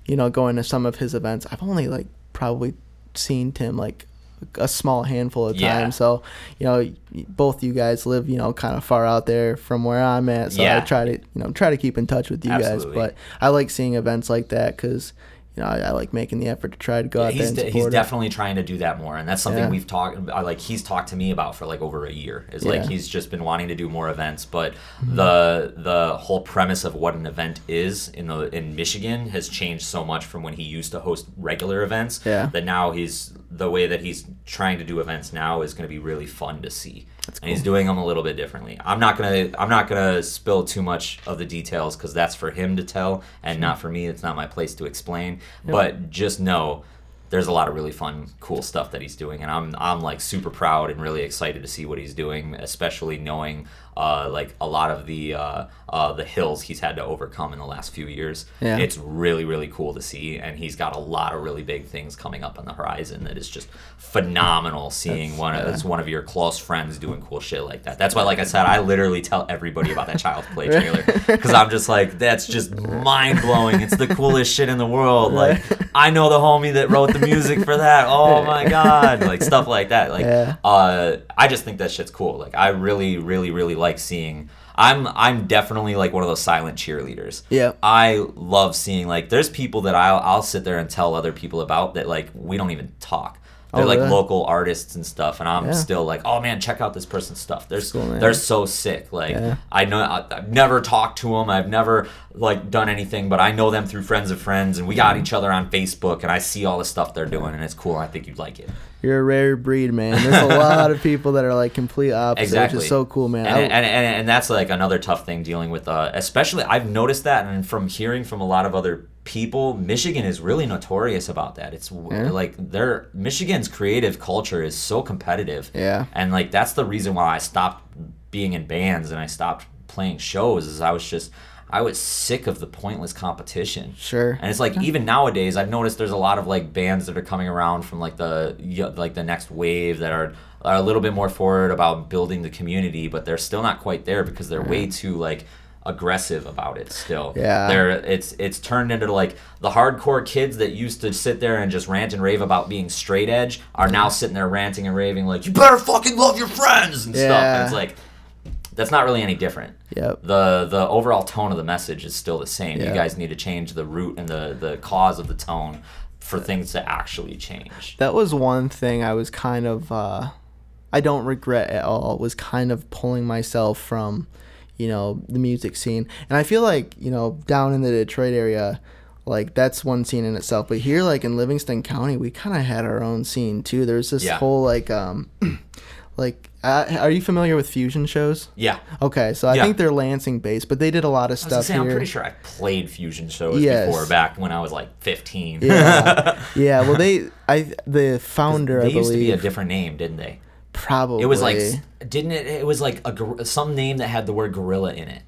you know, going to some of his events, I've only like probably seen Tim like a small handful of Yeah. times. So, you know, both you guys live, you know, kind of far out there from where I'm at. So I try to, you know, try to keep in touch with you Absolutely. guys. But I like seeing events like that because, you know, I, I like making the effort to try to go out there he's and de- he's it. definitely trying to do that more, and that's something Yeah. we've talked like he's talked to me about for like over a year. Is like he's just been wanting to do more events, but Mm-hmm. the the whole premise of what an event is in the in Michigan has changed so much from when he used to host regular events. Yeah. That now he's the way that he's trying to do events now is going to be really fun to see. And he's doing them a little bit differently. I'm not gonna I'm not gonna spill too much of the details because that's for him to tell and not for me. It's not my place to explain. But just know there's a lot of really fun, cool stuff that he's doing, and I'm I'm like super proud and really excited to see what he's doing, especially knowing uh, like a lot of the uh, uh, the hills he's had to overcome in the last few years. Yeah. It's really really cool to see, and he's got a lot of really big things coming up on the horizon that is just phenomenal. Seeing one of it's one of your close friends doing cool shit like that. That's why, like I said, I literally tell everybody about that Child's Play trailer because I'm just like that's just mind blowing. It's the coolest shit in the world. Like I know the homie that wrote the music for that. Oh my god, like stuff like that. Like Yeah. uh, I just think that shit's cool. Like I really, really, really like seeing. I'm I'm definitely like one of those silent cheerleaders. Yeah. I love seeing like there's people that I'll I'll sit there and tell other people about that like we don't even talk. They're Oh, like really? local artists and stuff, and I'm Yeah. still like, oh man, check out this person's stuff. They're cool, they're so sick. Like Yeah. I know I, I've never talked to them. I've never like done anything, but I know them through friends of friends, and we got each other on Facebook, and I see all the stuff they're doing, and it's cool. I think you'd like it. You're a rare breed, man. There's a lot of people that are like complete opposite, Exactly. which is so cool, man. And, I- and, and, and that's like another tough thing dealing with, uh, especially I've noticed that, and from hearing from a lot of other people, Michigan is really notorious about that. It's Yeah. like their Michigan's creative culture is so competitive, Yeah. and like that's the reason why I stopped being in bands and I stopped playing shows. Is I was just I was sick of the pointless competition. Sure. And it's like even nowadays, I've noticed there's a lot of like bands that are coming around from like the like the next wave that are are a little bit more forward about building the community, but they're still not quite there because they're way too like aggressive about it still. Yeah. They're it's it's turned into like the hardcore kids that used to sit there and just rant and rave about being straight edge are now sitting there ranting and raving like you better fucking love your friends and stuff. And it's like that's not really any different Yep. the the overall tone of the message is still the same. You guys need to change the root and the the cause of the tone for things to actually change. That was one thing I was kind of uh I don't regret at all was kind of pulling myself from, you know, the music scene. And I feel like, you know, down in the Detroit area, like that's one scene in itself. But here like in Livingston County, we kind of had our own scene too. There's this Yeah. whole like um like uh, are you familiar with fusion shows? Yeah. Okay, so I Yeah. think they're Lansing based, but they did a lot of I was stuff say, here. I'm pretty sure I played fusion shows Yes. before back when I was like 15. Yeah, yeah. Well, they, I, the founder, they I used to be a different name, didn't they? probably. It was like, didn't it? It was like a some name that had the word gorilla in it.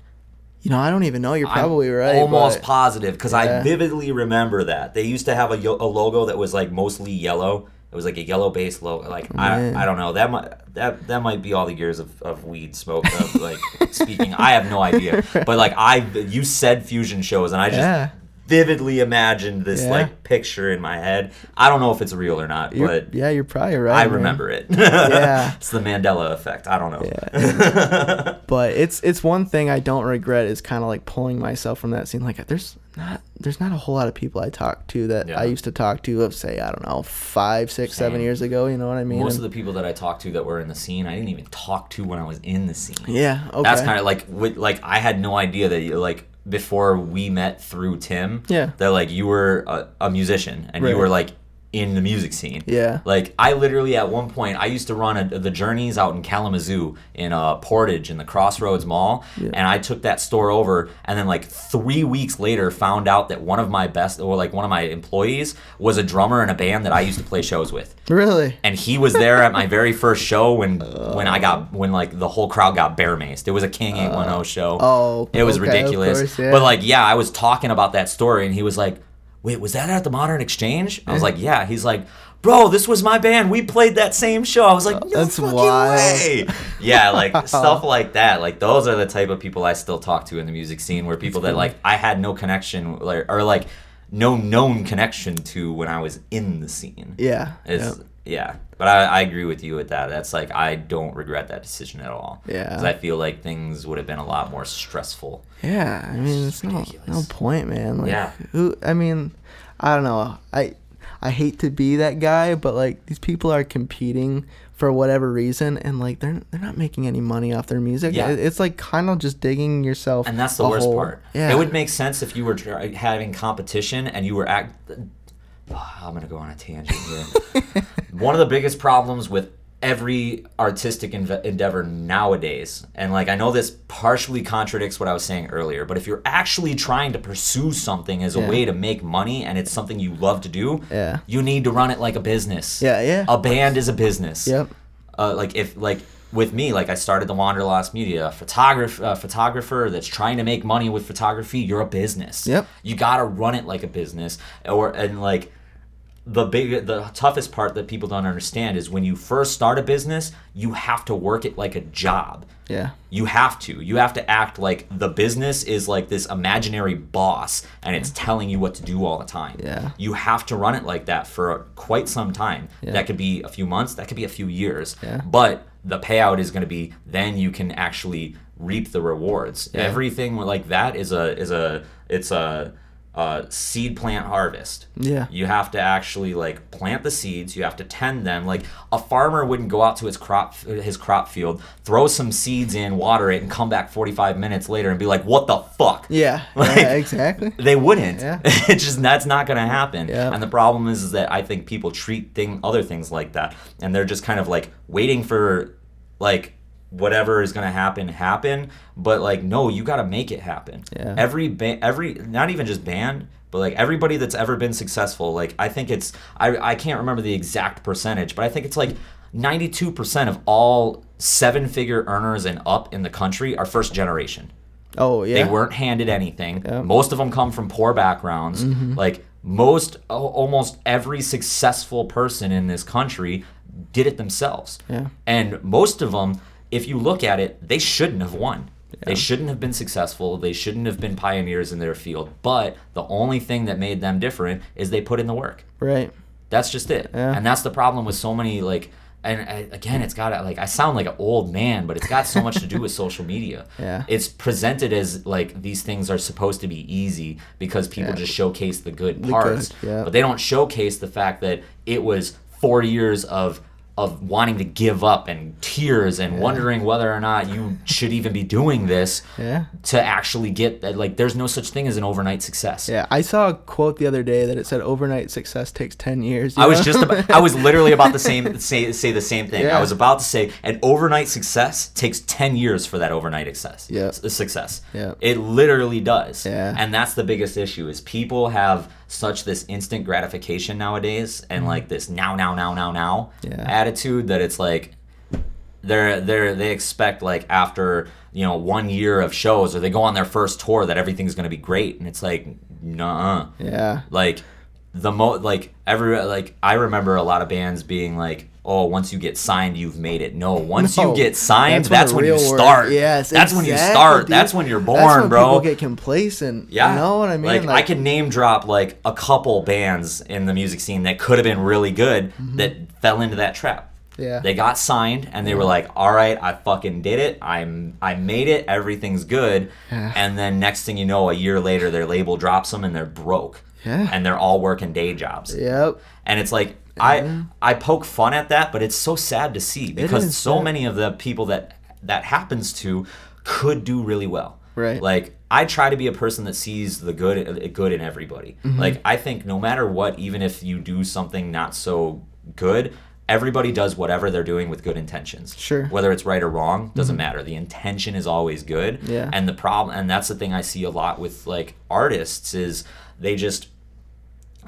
you know, I don't even know. You're probably I'm right. Almost but- positive because I vividly remember that they used to have a, a logo that was like mostly yellow. It was like a yellow base logo. Like Man. I, I don't know that might that that might be all the years of, of weed smoke of like speaking. I have no idea. But like I you said fusion shows and I just Yeah. Vividly imagined this Yeah. like picture in my head. I don't know if it's real or not, You're, but yeah, you're probably right. I man. remember it. Yeah. it's the Mandela effect. I don't know. But it's it's one thing I don't regret is kind of like pulling myself from that scene. Like, there's not there's not a whole lot of people I talk to that Yeah. I used to talk to of say I don't know five, six, seven Same. years ago. You know what I mean? Most of the people that I talked to that were in the scene, I didn't even talk to when I was in the scene. yeah. Okay. That's kind of like with, like I had no idea that you like before we met through Tim. Yeah. That like you were a, a musician and you were like in the music scene. Yeah. Like I literally at one point I used to run a, the Journeys out in Kalamazoo in uh, Portage in the Crossroads Mall, and I took that store over, and then like three weeks later found out that one of my best or like one of my employees was a drummer in a band that I used to play shows with Really. and he was there at my very first show when when I got when like the whole crowd got bear maced. It was a King 810 show. oh, it was okay, ridiculous. course, yeah. But like, yeah, I was talking about that story, and he was like, "Wait, was that at the Modern Exchange?" I was like, "Yeah." He's like. Bro, this was my band. We played that same show. I was like, no That's fucking wild. way. Yeah, like stuff like that. Like those are the type of people I still talk to in the music scene, where people that like I had no connection, like, or like no known connection to when I was in the scene. Yeah. It's, yep. Yeah, but I, I agree with you with that. That's like I don't regret that decision at all. Yeah. because I feel like things would have been a lot more stressful. Yeah, I mean, it's no no point, man. Like, Yeah. Who? I mean, I don't know. I I hate to be that guy, but like these people are competing for whatever reason, and like they're they're not making any money off their music. Yeah. It- it's like kind of just digging yourself. And that's the worst hole. part. Yeah, It would make sense if you were having competition and you were act. I'm gonna go on a tangent here. One of the biggest problems with every artistic enve- endeavor nowadays, and like I know this partially contradicts what I was saying earlier, but if you're actually trying to pursue something as a Yeah. way to make money and it's something you love to do, Yeah. you need to run it like a business. Yeah, yeah. A band is a business Yep. uh, like if like with me like i started the wanderlost media a photographer uh, photographer that's trying to make money with photography you're a business Yep. you gotta run it like a business or and like the big the toughest part that people don't understand is when you first start a business you have to work it like a job Yeah. you have to. You have to act like the business is like this imaginary boss and it's telling you what to do all the time. Yeah. You have to run it like that for quite some time. Yeah. That could be a few months, that could be a few years. Yeah. But the payout is going to be then you can actually reap the rewards. Yeah. Everything like that is a is a it's a uh, seed plant harvest. Yeah. You have to actually like plant the seeds. You have to tend them. Like a farmer wouldn't go out to his crop his crop field, throw some seeds in, water it, and come back 45 minutes later and be like, "What the fuck?" Yeah. Like- yeah, exactly. They wouldn't. Yeah. it's just that's not gonna happen. Yeah. And the problem is, is that I think people treat thing other things like that, and they're just kind of like waiting for like whatever is gonna happen happen. But like, no, you gotta make it happen. Yeah. Every band, every not even just band. But like everybody that's ever been successful, like I think it's I I can't remember the exact percentage, but I think it's like 92% of all seven figure earners and up in the country are first generation. Oh yeah. They weren't handed anything. Yeah. Most of them come from poor backgrounds. Mm-hmm. Like most, almost every successful person in this country did it themselves. Yeah. And most of them, if you look at it, they shouldn't have won. They shouldn't have been successful. They shouldn't have been pioneers in their field. But the only thing that made them different is they put in the work. Right. That's just it. Yeah. And that's the problem with so many like and I, again, it's got like I sound like an old man, but it's got so much to do with social media. Yeah. It's presented as like these things are supposed to be easy because people Yeah. just showcase the good The parts, good, yeah. but they don't showcase the fact that it was four years of of wanting to give up and tears and wondering whether or not you should even be doing this Yeah. to actually get that like there's no such thing as an overnight success. Yeah. I saw a quote the other day that it said overnight success takes ten years. you I was just about, I was literally about the same say say the same thing. Yeah. I was about to say an overnight success takes 10 years for that overnight success. Yeah. Success. Yeah. It literally does. Yeah. And that's the biggest issue is people have such this instant gratification nowadays and like this now now now now now Mm-hmm. Yeah. attitude that it's like they're they're they expect like after you know one year of shows or they go on their first tour that everything's gonna be great and it's like nah Yeah. like the mo like every like I remember a lot of bands being like oh once you get signed you've made it no once No, you get signed that's that's, when when, you start yes, that's when you start. Dude. That's when you're born That's when bro People get complacent. yeah You know what I mean? like, I can name drop like a couple bands in the music scene that could have been really good that fell into that trap Mm-hmm. Yeah. they got signed and they were like, "All right, I fucking did it. I'm I made it. Everything's good." Yeah. And then next thing you know, a year later, their label drops them and they're broke. Yeah. And they're all working day jobs. Yep. And it's like I I poke fun at that, but it's so sad to see because so sad. many of the people that that happens to could do really well. Right. Like I try to be a person that sees the good good in everybody. Mm-hmm. Like I think no matter what, even if you do something not so good, everybody does whatever they're doing with good intentions. Sure. Mm-hmm. Whether it's right or wrong doesn't matter. The intention is always good. Yeah. And the problem, and that's the thing I see a lot with like artists is they just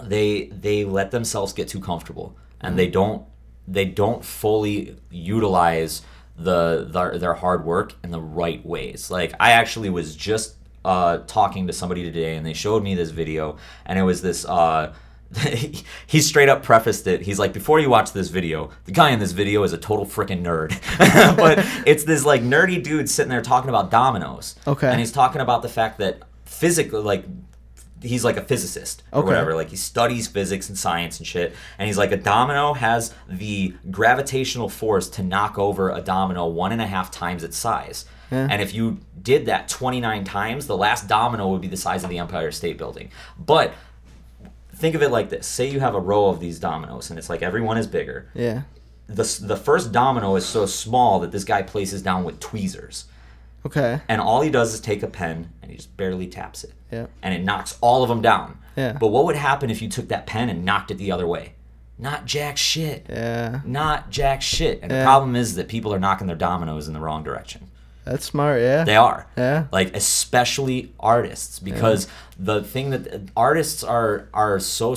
they they let themselves get too comfortable and they don't they don't fully utilize the their, their hard work in the right ways. Like i actually was just uh, talking to somebody today and they showed me this video and it was this uh, he straight up prefaced it. He's like before you watch this video the guy in this video is a total freaking nerd. But it's this like nerdy dude sitting there talking about dominoes. Okay. and he's talking about the fact that physically like he's like a physicist or Okay. whatever. Like he studies physics and science and shit. And he's like, a domino has the gravitational force to knock over a domino one and a half times its size. Yeah. And if you did that 29 times, the last domino would be the size of the Empire State Building. But think of it like this say you have a row of these dominoes, and it's like every one is bigger. Yeah. The, the first domino is so small that this guy places down with tweezers. Okay. And all he does is take a pen and he just barely taps it Yeah. and it knocks all of them down. Yeah. But what would happen if you took that pen and knocked it the other way? Not jack shit. Yeah. Not jack shit. And the problem is that people are knocking their dominoes in the wrong direction. That's smart. Yeah. They are. Yeah. Like especially artists because the thing that artists are are so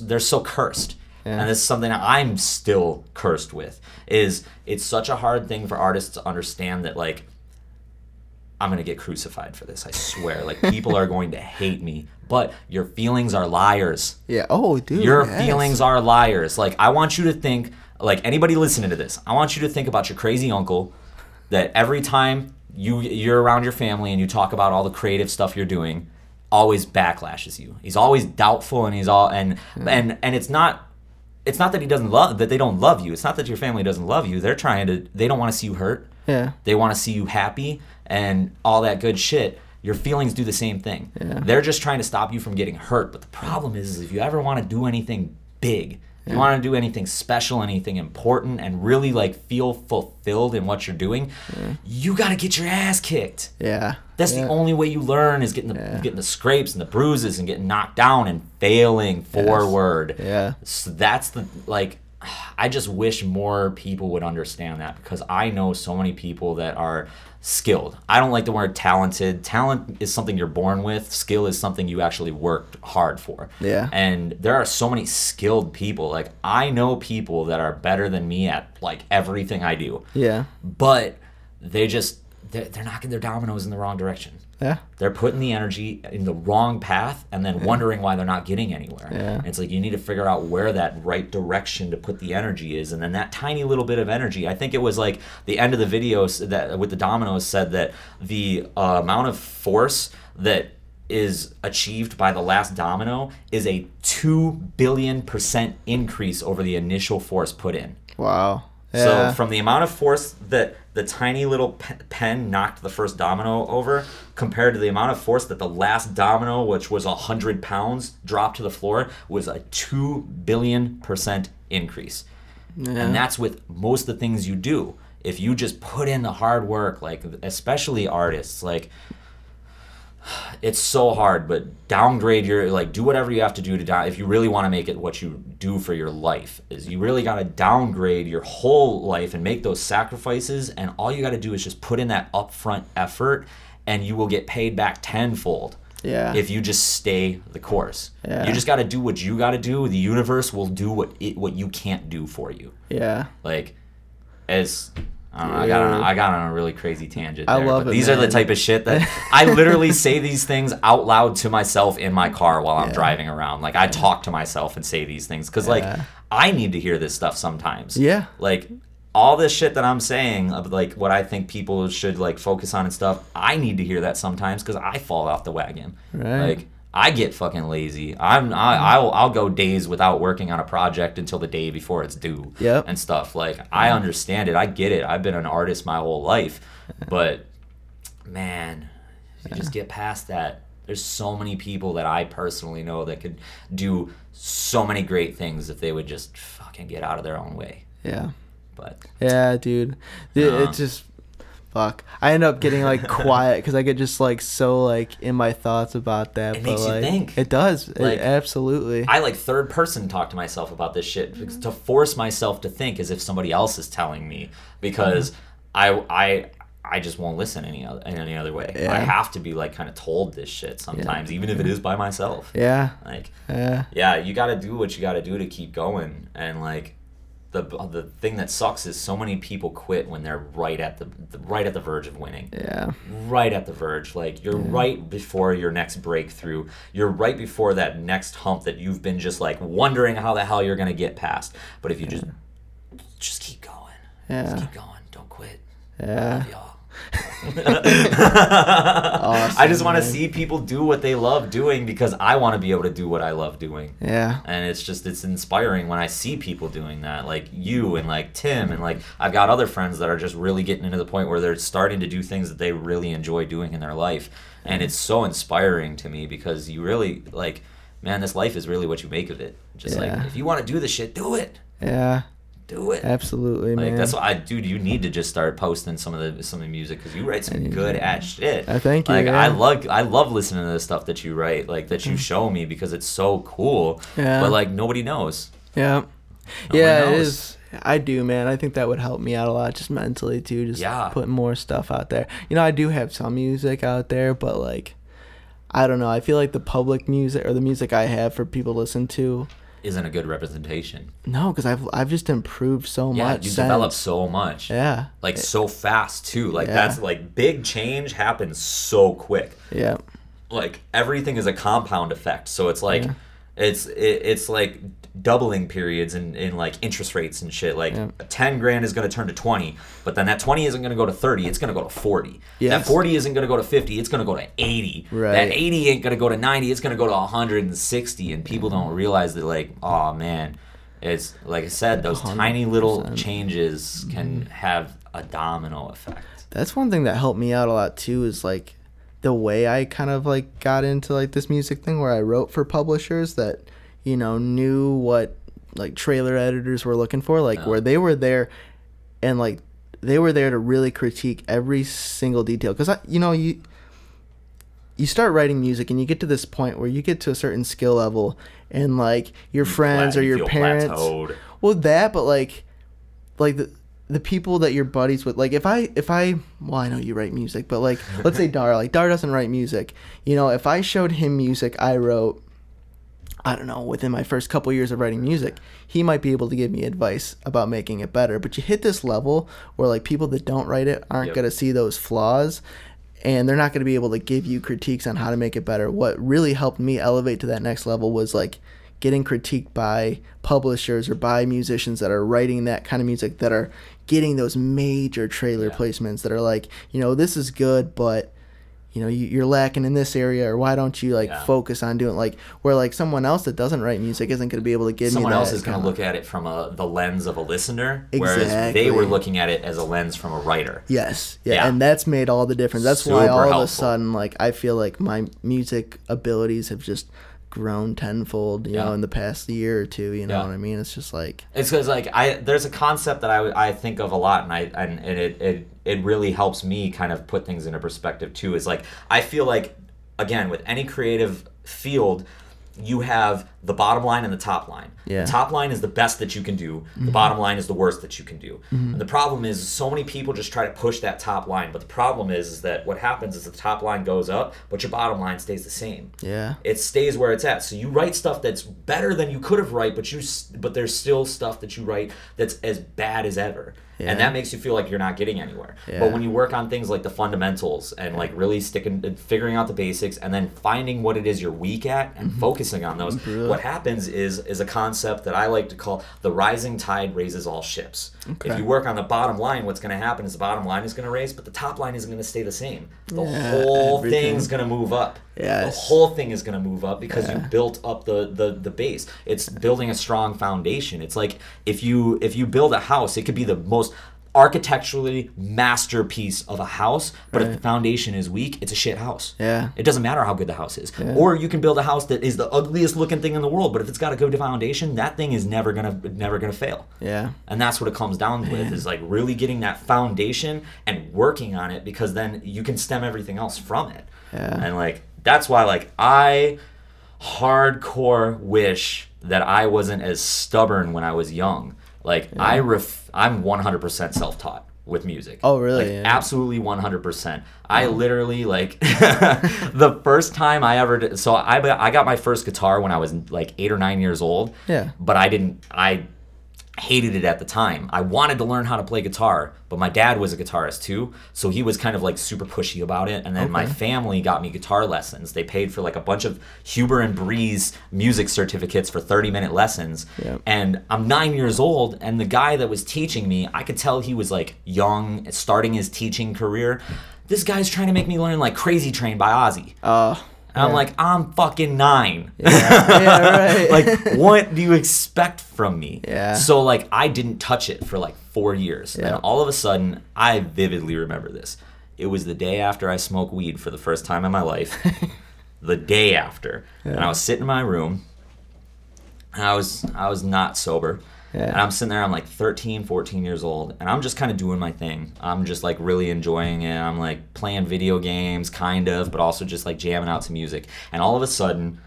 they're so cursed. Yeah. And this is something I'm still cursed with is it's such a hard thing for artists to understand that like I'm gonna get crucified for this. I swear. Like people are going to hate me, but your feelings are liars. Yeah. Oh, dude. Your yes. feelings are liars. Like I want you to think, like anybody listening to this, I want you to think about your crazy uncle that every time you you're around your family and you talk about all the creative stuff you're doing, always backlashes you. He's always doubtful and he's all and hmm. and and it's not it's not that he doesn't love that they don't love you. It's not that your family doesn't love you. They're trying to they don't want to see you hurt. Yeah. They want to see you happy and all that good shit. Your feelings do the same thing. Yeah. They're just trying to stop you from getting hurt. But the problem is, is if you ever want to do anything big, if you want to do anything special, anything important, and really like feel fulfilled in what you're doing, you got to get your ass kicked. Yeah. That's yeah. the only way you learn is getting the Yeah. getting the scrapes and the bruises and getting knocked down and failing forward. Yeah. So that's the like I just wish more people would understand that because I know so many people that are skilled. I don't like the word talented. Talent is something you're born with. Skill is something you actually worked hard for. Yeah. And there are so many skilled people. Like I know people that are better than me at like everything I do. Yeah. But they just they're, they're knocking their dominoes in the wrong direction. Yeah. They're putting the energy in the wrong path and then wondering why they're not getting anywhere. Yeah. It's like you need to figure out where that right direction to put the energy is, and then that tiny little bit of energy. I think it was like the end of the video that with the dominoes said that the uh, amount of force that is achieved by the last domino is a two billion percent increase over the initial force put in. Wow. Yeah. So from the amount of force that the tiny little pen knocked the first domino over, compared to the amount of force that the last domino, which was hundred pounds, dropped to the floor, was a two billion percent increase. And that's with most of the things you do. If you just put in the hard work, like especially artists, like it's so hard but downgrade your like do whatever you have to do to down if you really want to make it what you do for your life is you really got to downgrade your whole life and make those sacrifices and all you got to do is just put in that upfront effort and you will get paid back tenfold Yeah. if you just stay the course Yeah. you just got to do what you got to do the universe will do what it what you can't do for you yeah. like as I, don't know, I got on, I got on a really crazy tangent. I there, love but it, These are the type of shit that I literally say these things out loud to myself in my car while I'm Yeah. driving around. Like I talk to myself and say these things because like I need to hear this stuff sometimes. Yeah. Like all this shit that I'm saying of like what I think people should like focus on and stuff. I need to hear that sometimes because I fall off the wagon. Right. Like I get fucking lazy. I'm I, I'll I'll go days without working on a project until the day before it's due. Yep. And stuff like I understand it. I get it. I've been an artist my whole life, but man, you just get past that. There's so many people that I personally know that could do so many great things if they would just fucking get out of their own way. Yeah. But Yeah, dude. Dude, Uh. It's just fuck. I end up getting like quiet because I get just like so like in my thoughts about that. It but makes you think. It does. Like, it, absolutely. I like third person talk to myself about this shit to force myself to think as if somebody else is telling me because mm-hmm. I I I just won't listen any other in any other way. I have to be like kind of told this shit sometimes, even if it is by myself. yeah. Like Yeah. yeah, you got to do what you got to do to keep going. And like the the thing that sucks is so many people quit when they're right at the, the right at the verge of winning. Yeah. Right at the verge. Like you're right before your next breakthrough. You're right before that next hump that you've been just like wondering how the hell you're going to get past. But if you just just keep going. Yeah. Just keep going. Don't quit. Yeah. Y'all. I just want to see people do what they love doing because I want to be able to do what I love doing Yeah. and it's just it's inspiring when i see people doing that like you and like tim and like i've got other friends that are just really getting into the point where they're starting to do things that they really enjoy doing in their life and it's so inspiring to me because you really like man this life is really what you make of it just Yeah. like if you want to do the shit do it Yeah. Do it Absolutely, like man. that's what I, dude. You need to just start posting some of the some of the music because you write some good ass shit. Uh, thank you, Like yeah. I love I love listening to the stuff that you write, like that you show me because it's so cool. Yeah. But like nobody knows. Yeah. No yeah, knows. is. I do, man. I think that would help me out a lot, just mentally too. Just Yeah. putting more stuff out there. You know, I do have some music out there, but like, I don't know. I feel like the public music or the music I have for people to listen to. Isn't a good representation. No, because I've I've just improved so Yeah, much. you develop so much. Yeah. Like so fast too. Like Yeah. that's like big change happens so quick. Yeah. like everything is a compound effect so it's like Yeah. it's it, it's like doubling periods in, in like interest rates and shit like Yeah. 10 grand is going to turn to 20 but then that 20 isn't going to go to 30 it's going to go to 40 Yes. that 40 isn't going to go to 50 it's going to go to 80 Right. that 80 ain't going to go to 90 it's going to go to 160 and people don't realize that like oh man it's like i said those tiny little changes can mm-hmm. have a domino effect That's one thing that helped me out a lot too. Is like the way I kind of like got into like this music thing where I wrote for publishers that you know knew what like trailer editors were looking for like Yeah. where they were there and like they were there to really critique every single detail because I you know you you start writing music and you get to this point where you get to a certain skill level and like your friends or your parents plateaued. well that but like like the the people that you're buddies with like if i if i well i know you write music but like let's say dar like dar doesn't write music you know if i showed him music i wrote i don't know within my first couple years of writing music he might be able to give me advice about making it better but you hit this level where like people that don't write it aren't Yep. going to see those flaws and they're not going to be able to give you critiques on how to make it better what really helped me elevate to that next level was like getting critiqued by publishers or by musicians that are writing that kind of music that are getting those major trailer Yeah. placements that are like you know this is good but you know you, you're lacking in this area or why don't you like Yeah. focus on doing like where like someone else that doesn't write music isn't going to be able to give Someone else is going to look at it from a, the lens of a listener, whereas they were looking at it as a lens from a writer. Yes, yeah, Yeah. and that's made all the difference. That's why Super all of a sudden, like, I feel like my music abilities have just grown tenfold, you know, in the past year or two. You know Yeah. what I mean? It's just like, It's because like I there's a concept that I, I think of a lot, and I and, and it, it it really helps me kind of put things into perspective too. Is like I feel like again with any creative field, you have the bottom line and the top line. Yeah. The top line is the best that you can do. The mm-hmm. bottom line is the worst that you can do. Mm-hmm. And the problem is so many people just try to push that top line, but the problem is, is that what happens is the top line goes up, but your bottom line stays the same yeah, it stays where it's at. So you write stuff that's better than you could have write, but you but there's still stuff that you write that's as bad as ever. Yeah. And that makes you feel like you're not getting anywhere. Yeah. But when you work on things like the fundamentals and like really sticking and figuring out the basics and then finding what it is you're weak at and mm-hmm. focusing on those, Brilliant. What happens is is a concept that I like to call the rising tide raises all ships. Okay. If you work on the bottom line, what's going to happen is the bottom line is going to raise, but the top line isn't going to stay the same. The Yeah, whole everything. thing's going to move up. Yes. The whole thing is going to move up because you built up the, the the base. It's building a strong foundation. It's like if you if you build a house, it could be the most architecturally masterpiece of a house, but if the foundation is weak, it's a shit house. Yeah. It doesn't matter how good the house is. Yeah. Or you can build a house that is the ugliest looking thing in the world, but if it's got a good foundation, that thing is never gonna never gonna fail. yeah, And that's what it comes down with is like really getting that foundation and working on it because then you can stem everything else from it. Yeah. And like that's why like I hardcore wish that I wasn't as stubborn when I was young. Like I ref- I'm 100% self-taught with music. Oh, really? Like, Yeah. absolutely 100%. I literally like the first time I ever did, so I I got my first guitar when I was like 8 or 9 years old Yeah. but I didn't. I hated it at the time. I wanted to learn how to play guitar, but my dad was a guitarist too, so he was kind of like super pushy about it. And then my family got me guitar lessons. They paid for like a bunch of Huber and Breese music certificates for 30 minute lessons. Yep. And I'm nine years old, and the guy that was teaching me, I could tell he was like young, starting his teaching career. This guy's trying to make me learn like Crazy Train by Ozzy. uh, And I'm like, I'm fucking nine. yeah, right. like, what do you expect from me? Yeah. So, like, I didn't touch it for like four years. Yeah. And all of a sudden, I vividly remember this. It was the day after I smoked weed for the first time in my life. the day after. And I was sitting in my room. And I was I was not sober. Yeah. And I'm sitting there, I'm like 13, 14 years old, and I'm just kind of doing my thing. I'm just like really enjoying it. I'm like playing video games, kind of, but also just like jamming out to music. And all of a sudden,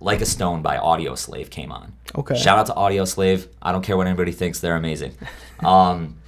Like a Stone by Audioslave came on. Okay. Shout out to Audioslave. I don't care what anybody thinks, they're amazing. Um,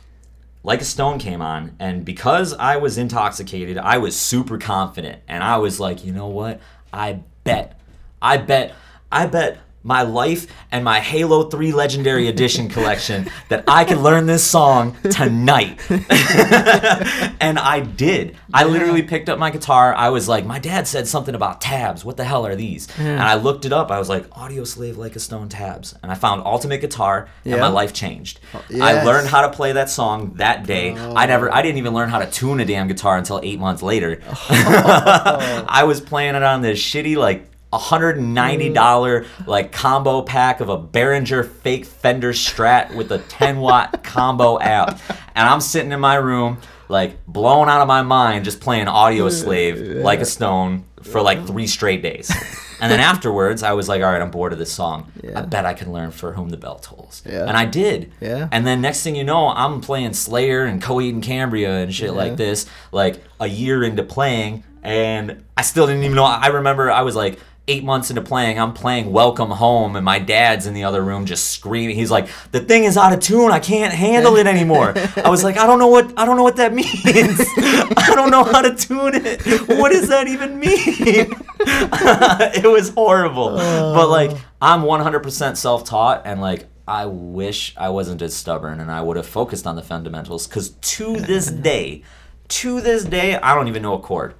like a Stone came on, and because I was intoxicated, I was super confident. And I was like, you know what? I bet, I bet, I bet my life and my Halo 3 Legendary Edition collection that I could learn this song tonight. and I did. I literally picked up my guitar. I was like, my dad said something about tabs. What the hell are these? And I looked it up. I was like, Audioslave Like a Stone tabs. And I found Ultimate Guitar, and Yeah. my life changed. Oh, I learned how to play that song that day. I never, oh. I didn't even learn how to tune a damn guitar until eight months later. I was playing it on this shitty like $190 mm. like combo pack of a Behringer fake Fender Strat with a 10 watt combo app. And I'm sitting in my room like blown out of my mind just playing Audioslave like a stone for like three uh-huh. straight days. And then afterwards, I was like, all right, I'm bored of this song. I bet I can learn For Whom the Bell Tolls. Yeah. And I did. Yeah. And then next thing you know, I'm playing Slayer and Coheed and Cambria and shit Yeah. like this, like a year into playing, and I still didn't even know. I remember I was like eight months into playing, I'm playing Welcome Home, and my dad's in the other room just screaming. He's like, "The thing is out of tune. I can't handle it anymore." I was like, "I don't know what I don't know what that means. I don't know how to tune it. What does that even mean?" it was horrible, but oh. like I'm 100% self-taught, and like. I wish I wasn't as stubborn and I would have focused on the fundamentals because to this day, to this day, I don't even know a chord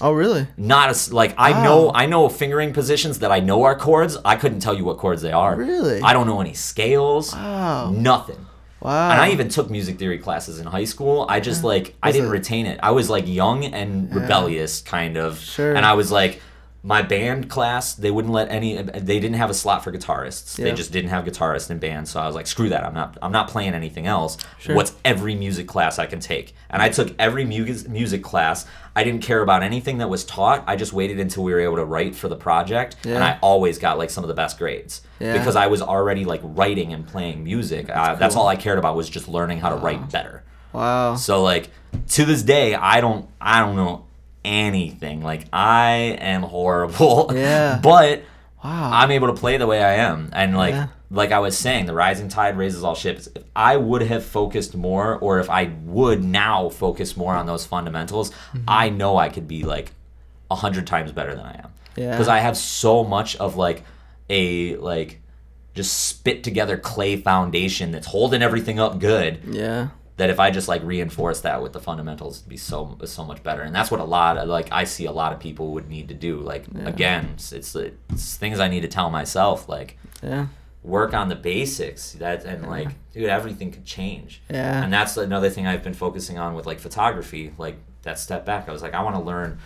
Oh, really? not as like I know I know fingering positions that I know are chords. I couldn't tell you what chords they are. Really? I don't know any scales. Wow. Nothing. Wow. And I even took music theory classes in high school. I just like I Was didn't it- retain it. I was like young and rebellious kind of. Sure. And I was like my band class, they wouldn't let any they didn't have a slot for guitarists. They just didn't have guitarists in bands. So I was like, screw that. I'm not I'm not playing anything else. Sure. What's every music class I can take? And I took every mu- music class. I didn't care about anything that was taught. I just waited until we were able to write for the project, yeah. and I always got like some of the best grades Yeah. because I was already like writing and playing music. Uh, that's cool. all I cared about was just learning how to write better. Wow. So like to this day, I don't I don't know anything. Like I am horrible. Yeah. but Wow. I'm able to play the way I am. And like Yeah. like I was saying, the rising tide raises all ships. If I would have focused more or if I would now focus more on those fundamentals, Mm-hmm. I know I could be like a hundred times better than I am. Yeah. Because I have so much of like a like just spit together clay foundation that's holding everything up good yeah. That if I just like reinforce that with the fundamentals, it'd be so so much better. And that's what a lot of like I see a lot of people would need to do. Like again, it's, it's it's things I need to tell myself. Like Yeah. work on the basics. That and like dude, everything could change. Yeah. And that's another thing I've been focusing on with like photography. Like that step back, I was like, I want to learn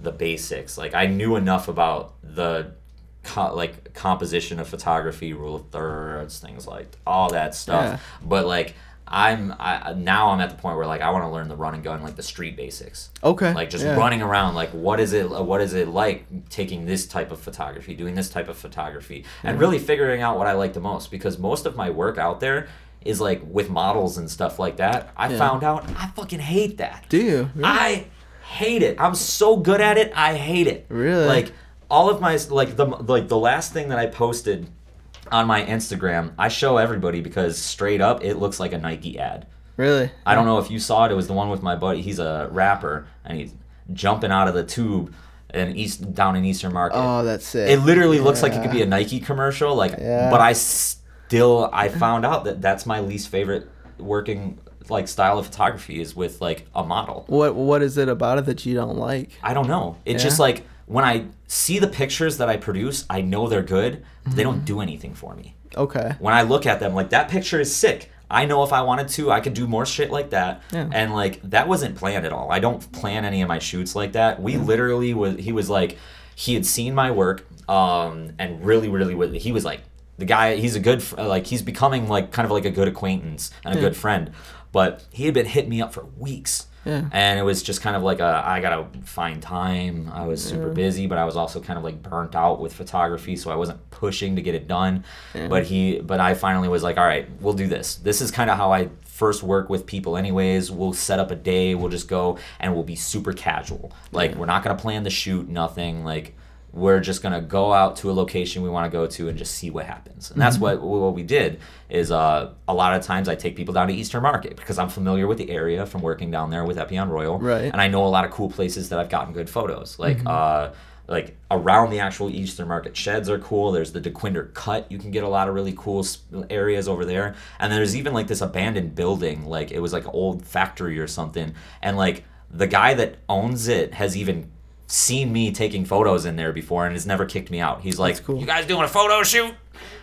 the basics. Like I knew enough about the co- like composition of photography, rule of thirds, things like all that stuff. Yeah. But like I'm I, now I'm at the point where like I want to learn the run and gun, like the street basics. Okay. Like just yeah. running around, like what is it? What is it like taking this type of photography, doing this type of photography, and mm-hmm. really figuring out what I like the most? Because most of my work out there is like with models and stuff like that. I Yeah. found out I fucking hate that. Do you? Really? I hate it. I'm so good at it. I hate it. Really? Like all of my like the like the last thing that I posted on my Instagram, I show everybody because straight up it looks like a Nike ad. really? I don't know if you saw it. It was the one with my buddy. He's a rapper and he's jumping out of the tube in east down in Eastern Market. Oh, that's sick. it literally looks like it could be a Nike commercial. Like, Yeah. but I still I found out that that's my least favorite working like style of photography is with like a model. What What is it about it that you don't like? I don't know. It's Yeah. just like when I see the pictures that I produce, I know they're good. But they Mm-hmm. don't do anything for me. Okay. When I look at them, like that picture is sick. I know if I wanted to, I could do more shit like that. Yeah. And like that wasn't planned at all. I don't plan any of my shoots like that. We literally was. He was like, he had seen my work, um, and really, really, he was like, the guy. He's a good, like, he's becoming like kind of like a good acquaintance and a Yeah. good friend. But he had been hitting me up for weeks. Yeah. And it was just kind of like a I gotta find time. I was super Yeah. busy, but I was also kind of like burnt out with photography, so I wasn't pushing to get it done. But he, but I finally was like, all right, we'll do this. This is kind of how I first work with people, anyways. We'll set up a day. We'll just go and we'll be super casual. Like we're not gonna plan the shoot, nothing. Like we're just gonna go out to a location we want to go to and just see what happens. And that's what what we did. Is uh, a lot of times I take people down to Eastern Market because I'm familiar with the area from working down there with Epyon Royal, Right. And I know a lot of cool places that I've gotten good photos, like uh, like around the actual Eastern Market sheds are cool. There's the Dequindre Cut. You can get a lot of really cool areas over there, and there's even like this abandoned building, like it was like an old factory or something, and like the guy that owns it has even seen me taking photos in there before and has never kicked me out. He's like, cool. "You guys doing a photo shoot?"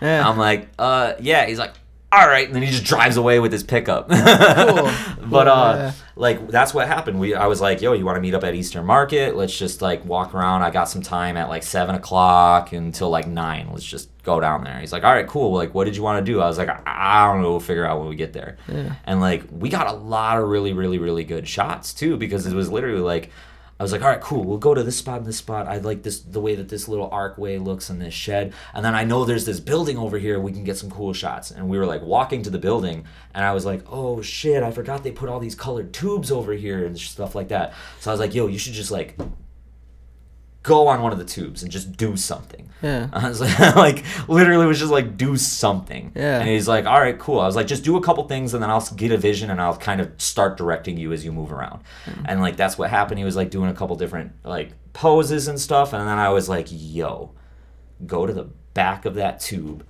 Yeah. I'm like, "Uh, yeah." He's like, all right, and then he just drives away with his pickup. Cool. but Cool, uh, yeah. like that's what happened. We I was like, yo, you want to meet up at Eastern Market? Let's just like walk around. I got some time at like seven o'clock until like nine. Let's just go down there. He's like, all right, cool. Like, what did you want to do? I was like, I, I don't know. We'll figure out when we get there. Yeah. And like we got a lot of really, really, really good shots too because it was literally like. I was like, all right, cool. We'll go to this spot and this spot. I like this the way that this little archway looks in this shed. And then I know there's this building over here. We can get some cool shots. And we were like walking to the building, and I was like, oh shit, I forgot they put all these colored tubes over here and stuff like that. So I was like, yo, you should just like go on one of the tubes and just do something. Yeah. I was like, like literally was just like do something. Yeah. And he's like, all right, cool. I was like, just do a couple things and then I'll get a vision and I'll kind of start directing you as you move around. Hmm. And like that's what happened. He was like doing a couple different like poses and stuff. And then I was like, yo, go to the back of that tube,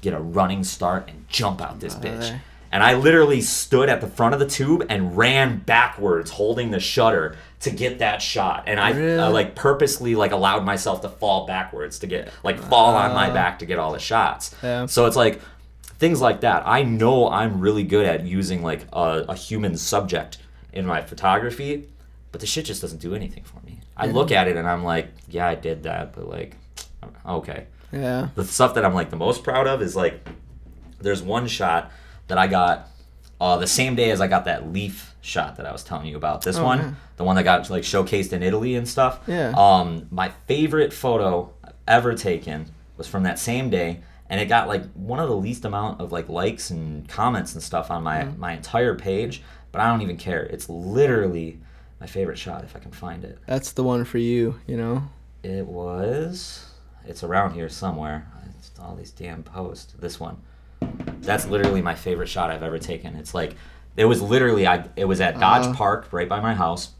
get a running start, and jump out this bitch. there. And I literally stood at the front of the tube and ran backwards, holding the shutter to get that shot. And I, Really? I like purposely like allowed myself to fall backwards to get like fall on my back to get all the shots. Yeah. So it's like things like that. I know I'm really good at using like a, a human subject in my photography, but the shit just doesn't do anything for me. I look at it and I'm like, yeah, I did that, but like, okay Yeah. the stuff that I'm like the most proud of is like there's one shot that I got uh, the same day as I got that leaf shot that I was telling you about. This Oh, one, yeah. the one that got like showcased in Italy and stuff. Yeah. Um, my favorite photo ever taken was from that same day, and it got like one of the least amount of like likes and comments and stuff on my Mm-hmm. my entire page. But I don't even care. It's literally my favorite shot if I can find it. That's the one for you, you know? It was. It's around here somewhere. It's all these damn posts. This one. That's literally my favorite shot I've ever taken. It's like, it was literally I. It was at Dodge Uh. Park, right by my house,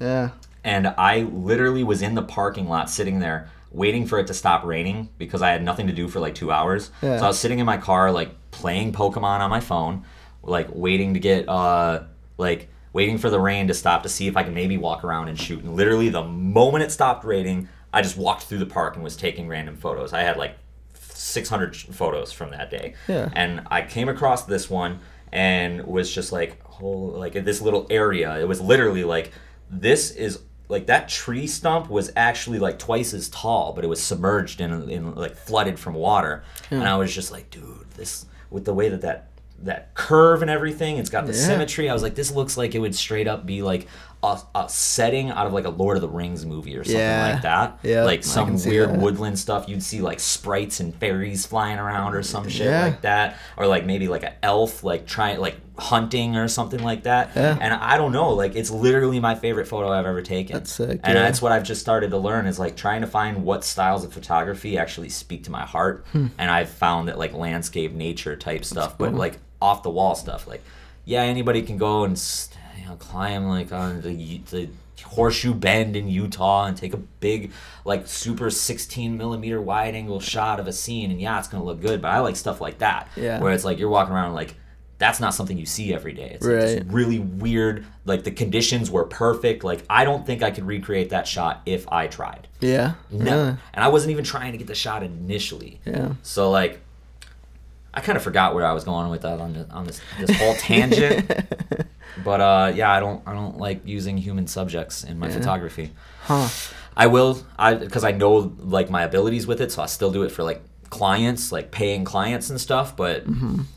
Yeah. and I literally was in the parking lot, sitting there, waiting for it to stop raining because I had nothing to do for like two hours. Yeah. So I was sitting in my car, like playing Pokemon on my phone, like waiting to get, uh, like waiting for the rain to stop to see if I can maybe walk around and shoot. And literally, the moment it stopped raining, I just walked through the park and was taking random photos. I had like 600 photos from that day. Yeah. And I came across this one and was just like, whole like this little area. It was literally like this is like that tree stump was actually like twice as tall, but it was submerged in, in like flooded from water. Hmm. And I was just like, dude, this with the way that that that curve and everything, it's got the Yeah. symmetry. I was like, this looks like it would straight up be like a, a setting out of like a Lord of the Rings movie or something Yeah. like that. Yep, like some weird that. woodland stuff. You'd see like sprites and fairies flying around or some shit Yeah. like that, or like maybe like an elf like trying like hunting or something like that. Yeah. And I don't know, like it's literally my favorite photo I've ever taken. That's sick, And yeah. that's what I've just started to learn is like trying to find what styles of photography actually speak to my heart. Hmm. And I've found that like landscape, nature type stuff, but like off the wall stuff, like yeah, anybody can go and you know, climb like on the the horseshoe bend in Utah and take a big like super 16 millimeter wide angle shot of a scene and yeah it's gonna look good but I like stuff like that Yeah. where it's like you're walking around like that's not something you see every day it's like this really weird like the conditions were perfect like I don't think I could recreate that shot if I tried Yeah. no Really? and I wasn't even trying to get the shot initially Yeah. so like I kind of forgot where I was going with that on the, on this this whole tangent but uh, yeah, I don't I don't like using human subjects in my photography. Huh. I will I because I know like my abilities with it, so I still do it for like clients, like paying clients and stuff. But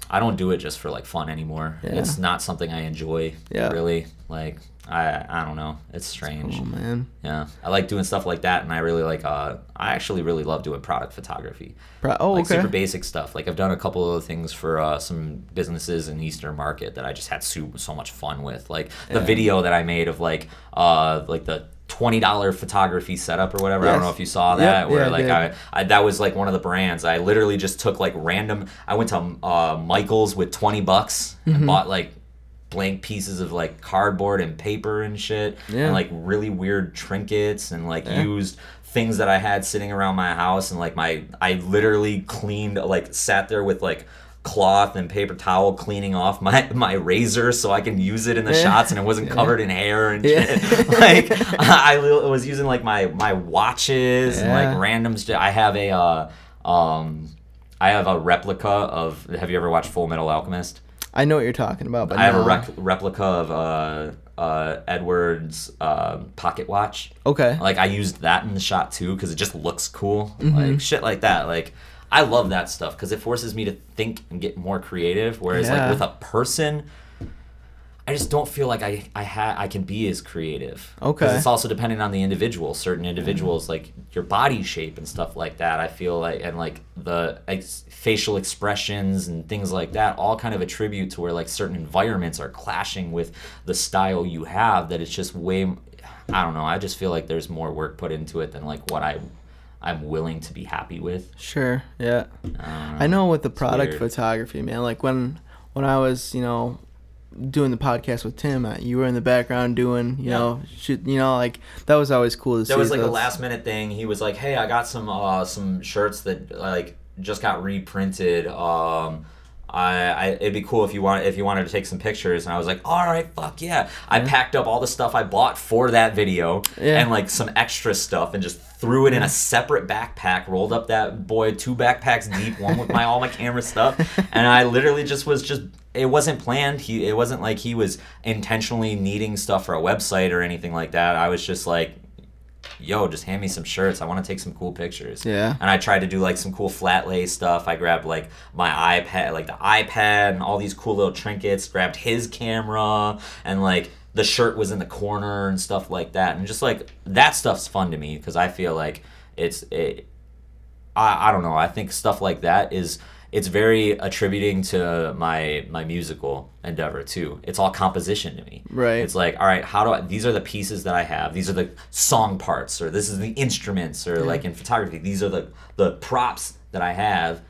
I don't do it just for like fun anymore. Mm-hmm. Yeah. It's not something I enjoy. Yeah. Really, like I I don't know. It's strange. Oh man. Yeah, I like doing stuff like that, and I really like. Uh, I actually really love doing product photography Pro- oh, like okay. super basic stuff. Like I've done a couple of things for uh, some businesses in Eastern Market that I just had so, so much fun with. Like the Yeah. video that I made of like uh like the twenty dollar photography setup or whatever. I don't know if you saw Yep, that. where yeah, like did. I, I that was like one of the brands. I literally just took like random. I went to uh, Michaels with twenty bucks Mm-hmm. and bought like blank pieces of like cardboard and paper and shit Yeah. and like really weird trinkets and like Yeah. used things that I had sitting around my house and like my I literally cleaned like sat there with like cloth and paper towel cleaning off my my razor so I can use it in the Yeah. shots and it wasn't covered in hair and shit. like I li- was using like my my watches and like random st- I have a uh um I have a replica of. Have you ever watched Fullmetal Alchemist? I know what you're talking about, but I have a rec- replica of uh, uh, Edward's uh, pocket watch. Okay. Like I used that in the shot too because it just looks cool. Mm-hmm. Like shit like that. Like I love that stuff because it forces me to think and get more creative. Whereas Yeah. like with a person, I just don't feel like I I ha- I can be as creative. Okay. It's also dependent on the individual. Certain individuals like your body shape and stuff like that. I feel like and like the ex- facial expressions and things like that all kind of attribute to where like certain environments are clashing with the style you have. That it's just way. I don't know. I just feel like there's more work put into it than like what I. I'm willing to be happy with. Sure. Yeah. Um, I know with the product weird. photography, man. Like when when I was, you know, doing the podcast with Tim, uh, you were in the background doing, you Yeah. know, you know, like that was always cool to see. There was like a last minute thing. He was like, "Hey, I got some uh, some shirts that like just got reprinted. Um, I, I it'd be cool if you want if you wanted to take some pictures." And I was like, "All right, fuck yeah!" I packed up all the stuff I bought for that video Yeah. and like some extra stuff and just threw it in a separate backpack. Rolled up that boy two backpacks deep, one with my all my camera stuff, and I literally just was just. It wasn't planned. He. It wasn't like he was intentionally needing stuff for a website or anything like that. I was just like, yo, just hand me some shirts. I want to take some cool pictures. Yeah. And I tried to do like some cool flat lay stuff. I grabbed like my iPad, like the iPad and all these cool little trinkets, grabbed his camera and like the shirt was in the corner and stuff like that. And just like that stuff's fun to me because I feel like it's it I, I don't know. I think stuff like that is it's very attributing to my my musical endeavor too. It's all composition to me. Right. It's like, all right, how do I these are the pieces that I have. These are the song parts or this is the instruments or like in photography, these are the the props that I have.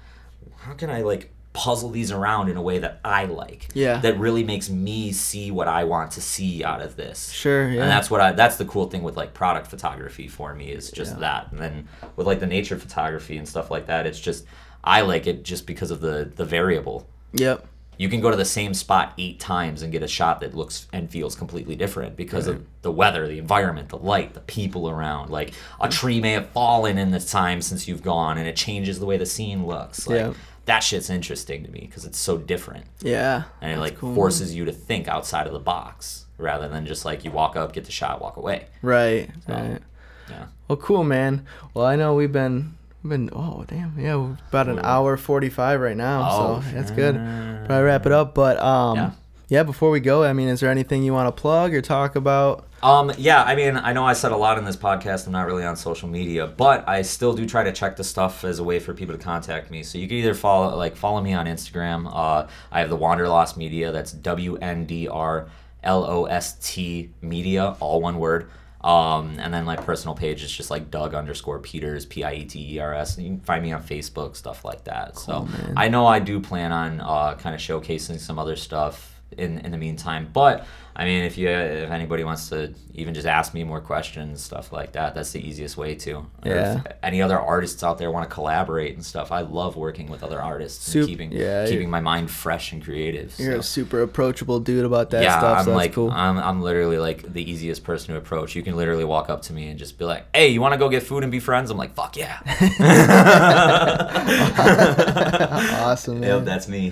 How can I like puzzle these around in a way that I like? Yeah. That really makes me see what I want to see out of this. Sure. Yeah. And that's what I that's the cool thing with like product photography for me is just Yeah. that. And then with like the nature photography and stuff like that, it's just I like it just because of the the variable. Yep. You can go to the same spot eight times and get a shot that looks and feels completely different because of the weather, the environment, the light, the people around. Like a tree may have fallen in the time since you've gone, and it changes the way the scene looks. Like Yeah. that shit's interesting to me because it's so different Yeah. and it like cool, forces you to think outside of the box rather than just like you walk up, get the shot, walk away. Right. So, Right. Yeah. Well, cool, man. Well, I know we've been been oh damn yeah about an hour forty five right now, Oh, so that's good. Probably wrap it up, but um Yeah. yeah. Before we go, I mean, is there anything you want to plug or talk about? Um, yeah, I mean, I know I said a lot in this podcast. I'm not really on social media, but I still do try to check the stuff as a way for people to contact me. So you can either follow, like, follow me on Instagram. Uh, I have the Wanderlost Media. That's W N D R L O S T Media, all one word. Um, and then my personal page is just like Doug underscore Pieters, P I E T E R S. And you can find me on Facebook, stuff like that. so man. I know I do plan on uh, kind of showcasing some other stuff in in the meantime. But I mean, if you if anybody wants to even just ask me more questions, stuff like that, that's the easiest way to. Yeah. If any other artists out there want to collaborate and stuff, I love working with other artists Sup- and keeping yeah, keeping my mind fresh and creative. You're so. a super approachable dude about that yeah, stuff. I'm so like cool. I'm I'm literally like the easiest person to approach. You can literally walk up to me and just be like, "Hey, you want to go get food and be friends?" I'm like, "Fuck yeah." awesome, man. Yep, that's me.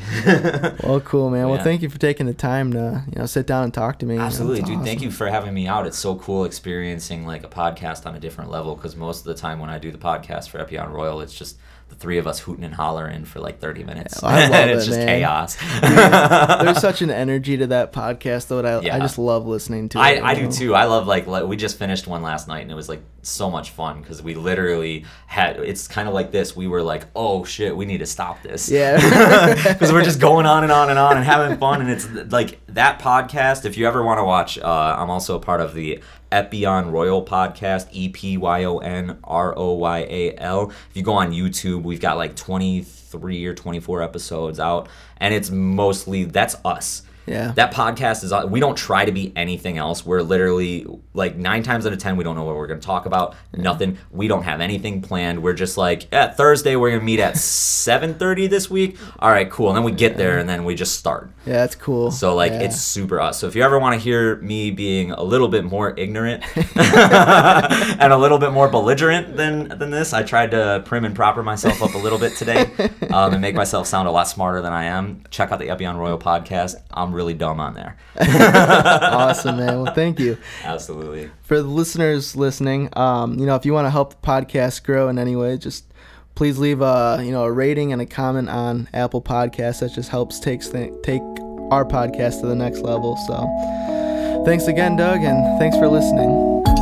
well, cool, man. Well, Yeah. thank you for taking the time to you know sit down and talk to me. Absolutely, dude. Thank you for having me out. It's so cool experiencing like a podcast on a different level because most of the time when I do the podcast for Epyon Royal, it's just three of us hooting and hollering for like 30 minutes. I love and it's it, just man. chaos. There's such an energy to that podcast though. I, Yeah. I just love listening to. I, it, I you do too. I love like, like we just finished one last night and it was like so much fun because we literally had it's kind of like this. We were like, oh shit, we need to stop this. Yeah. because we're just going on and on and on and having fun and it's like that podcast if you ever want to watch uh, i'm also a part of the epyon royal podcast E P Y O N R O Y A L. if you go on youtube we've got like 23 or 24 episodes out and it's mostly that's us Yeah. That podcast is we don't try to be anything else. We're literally like nine times out of ten we don't know what we're gonna talk about. Nothing. We don't have anything planned. We're just like at Thursday we're gonna meet at seven thirty this week. All right, cool. And then we get there and then we just start. Yeah, that's cool. So like Yeah. it's super us. So if you ever want to hear me being a little bit more ignorant and a little bit more belligerent than than this, I tried to prim and proper myself up a little bit today um, and make myself sound a lot smarter than I am. Check out the Epyon Royal podcast. I'm really dumb on there. awesome, man. Well, thank you. Absolutely. For the listeners listening, um, you know, if you want to help the podcast grow in any way, just please leave a you know a rating and a comment on Apple Podcasts. That just helps takes th- take our podcast to the next level. So, thanks again, Doug, and thanks for listening.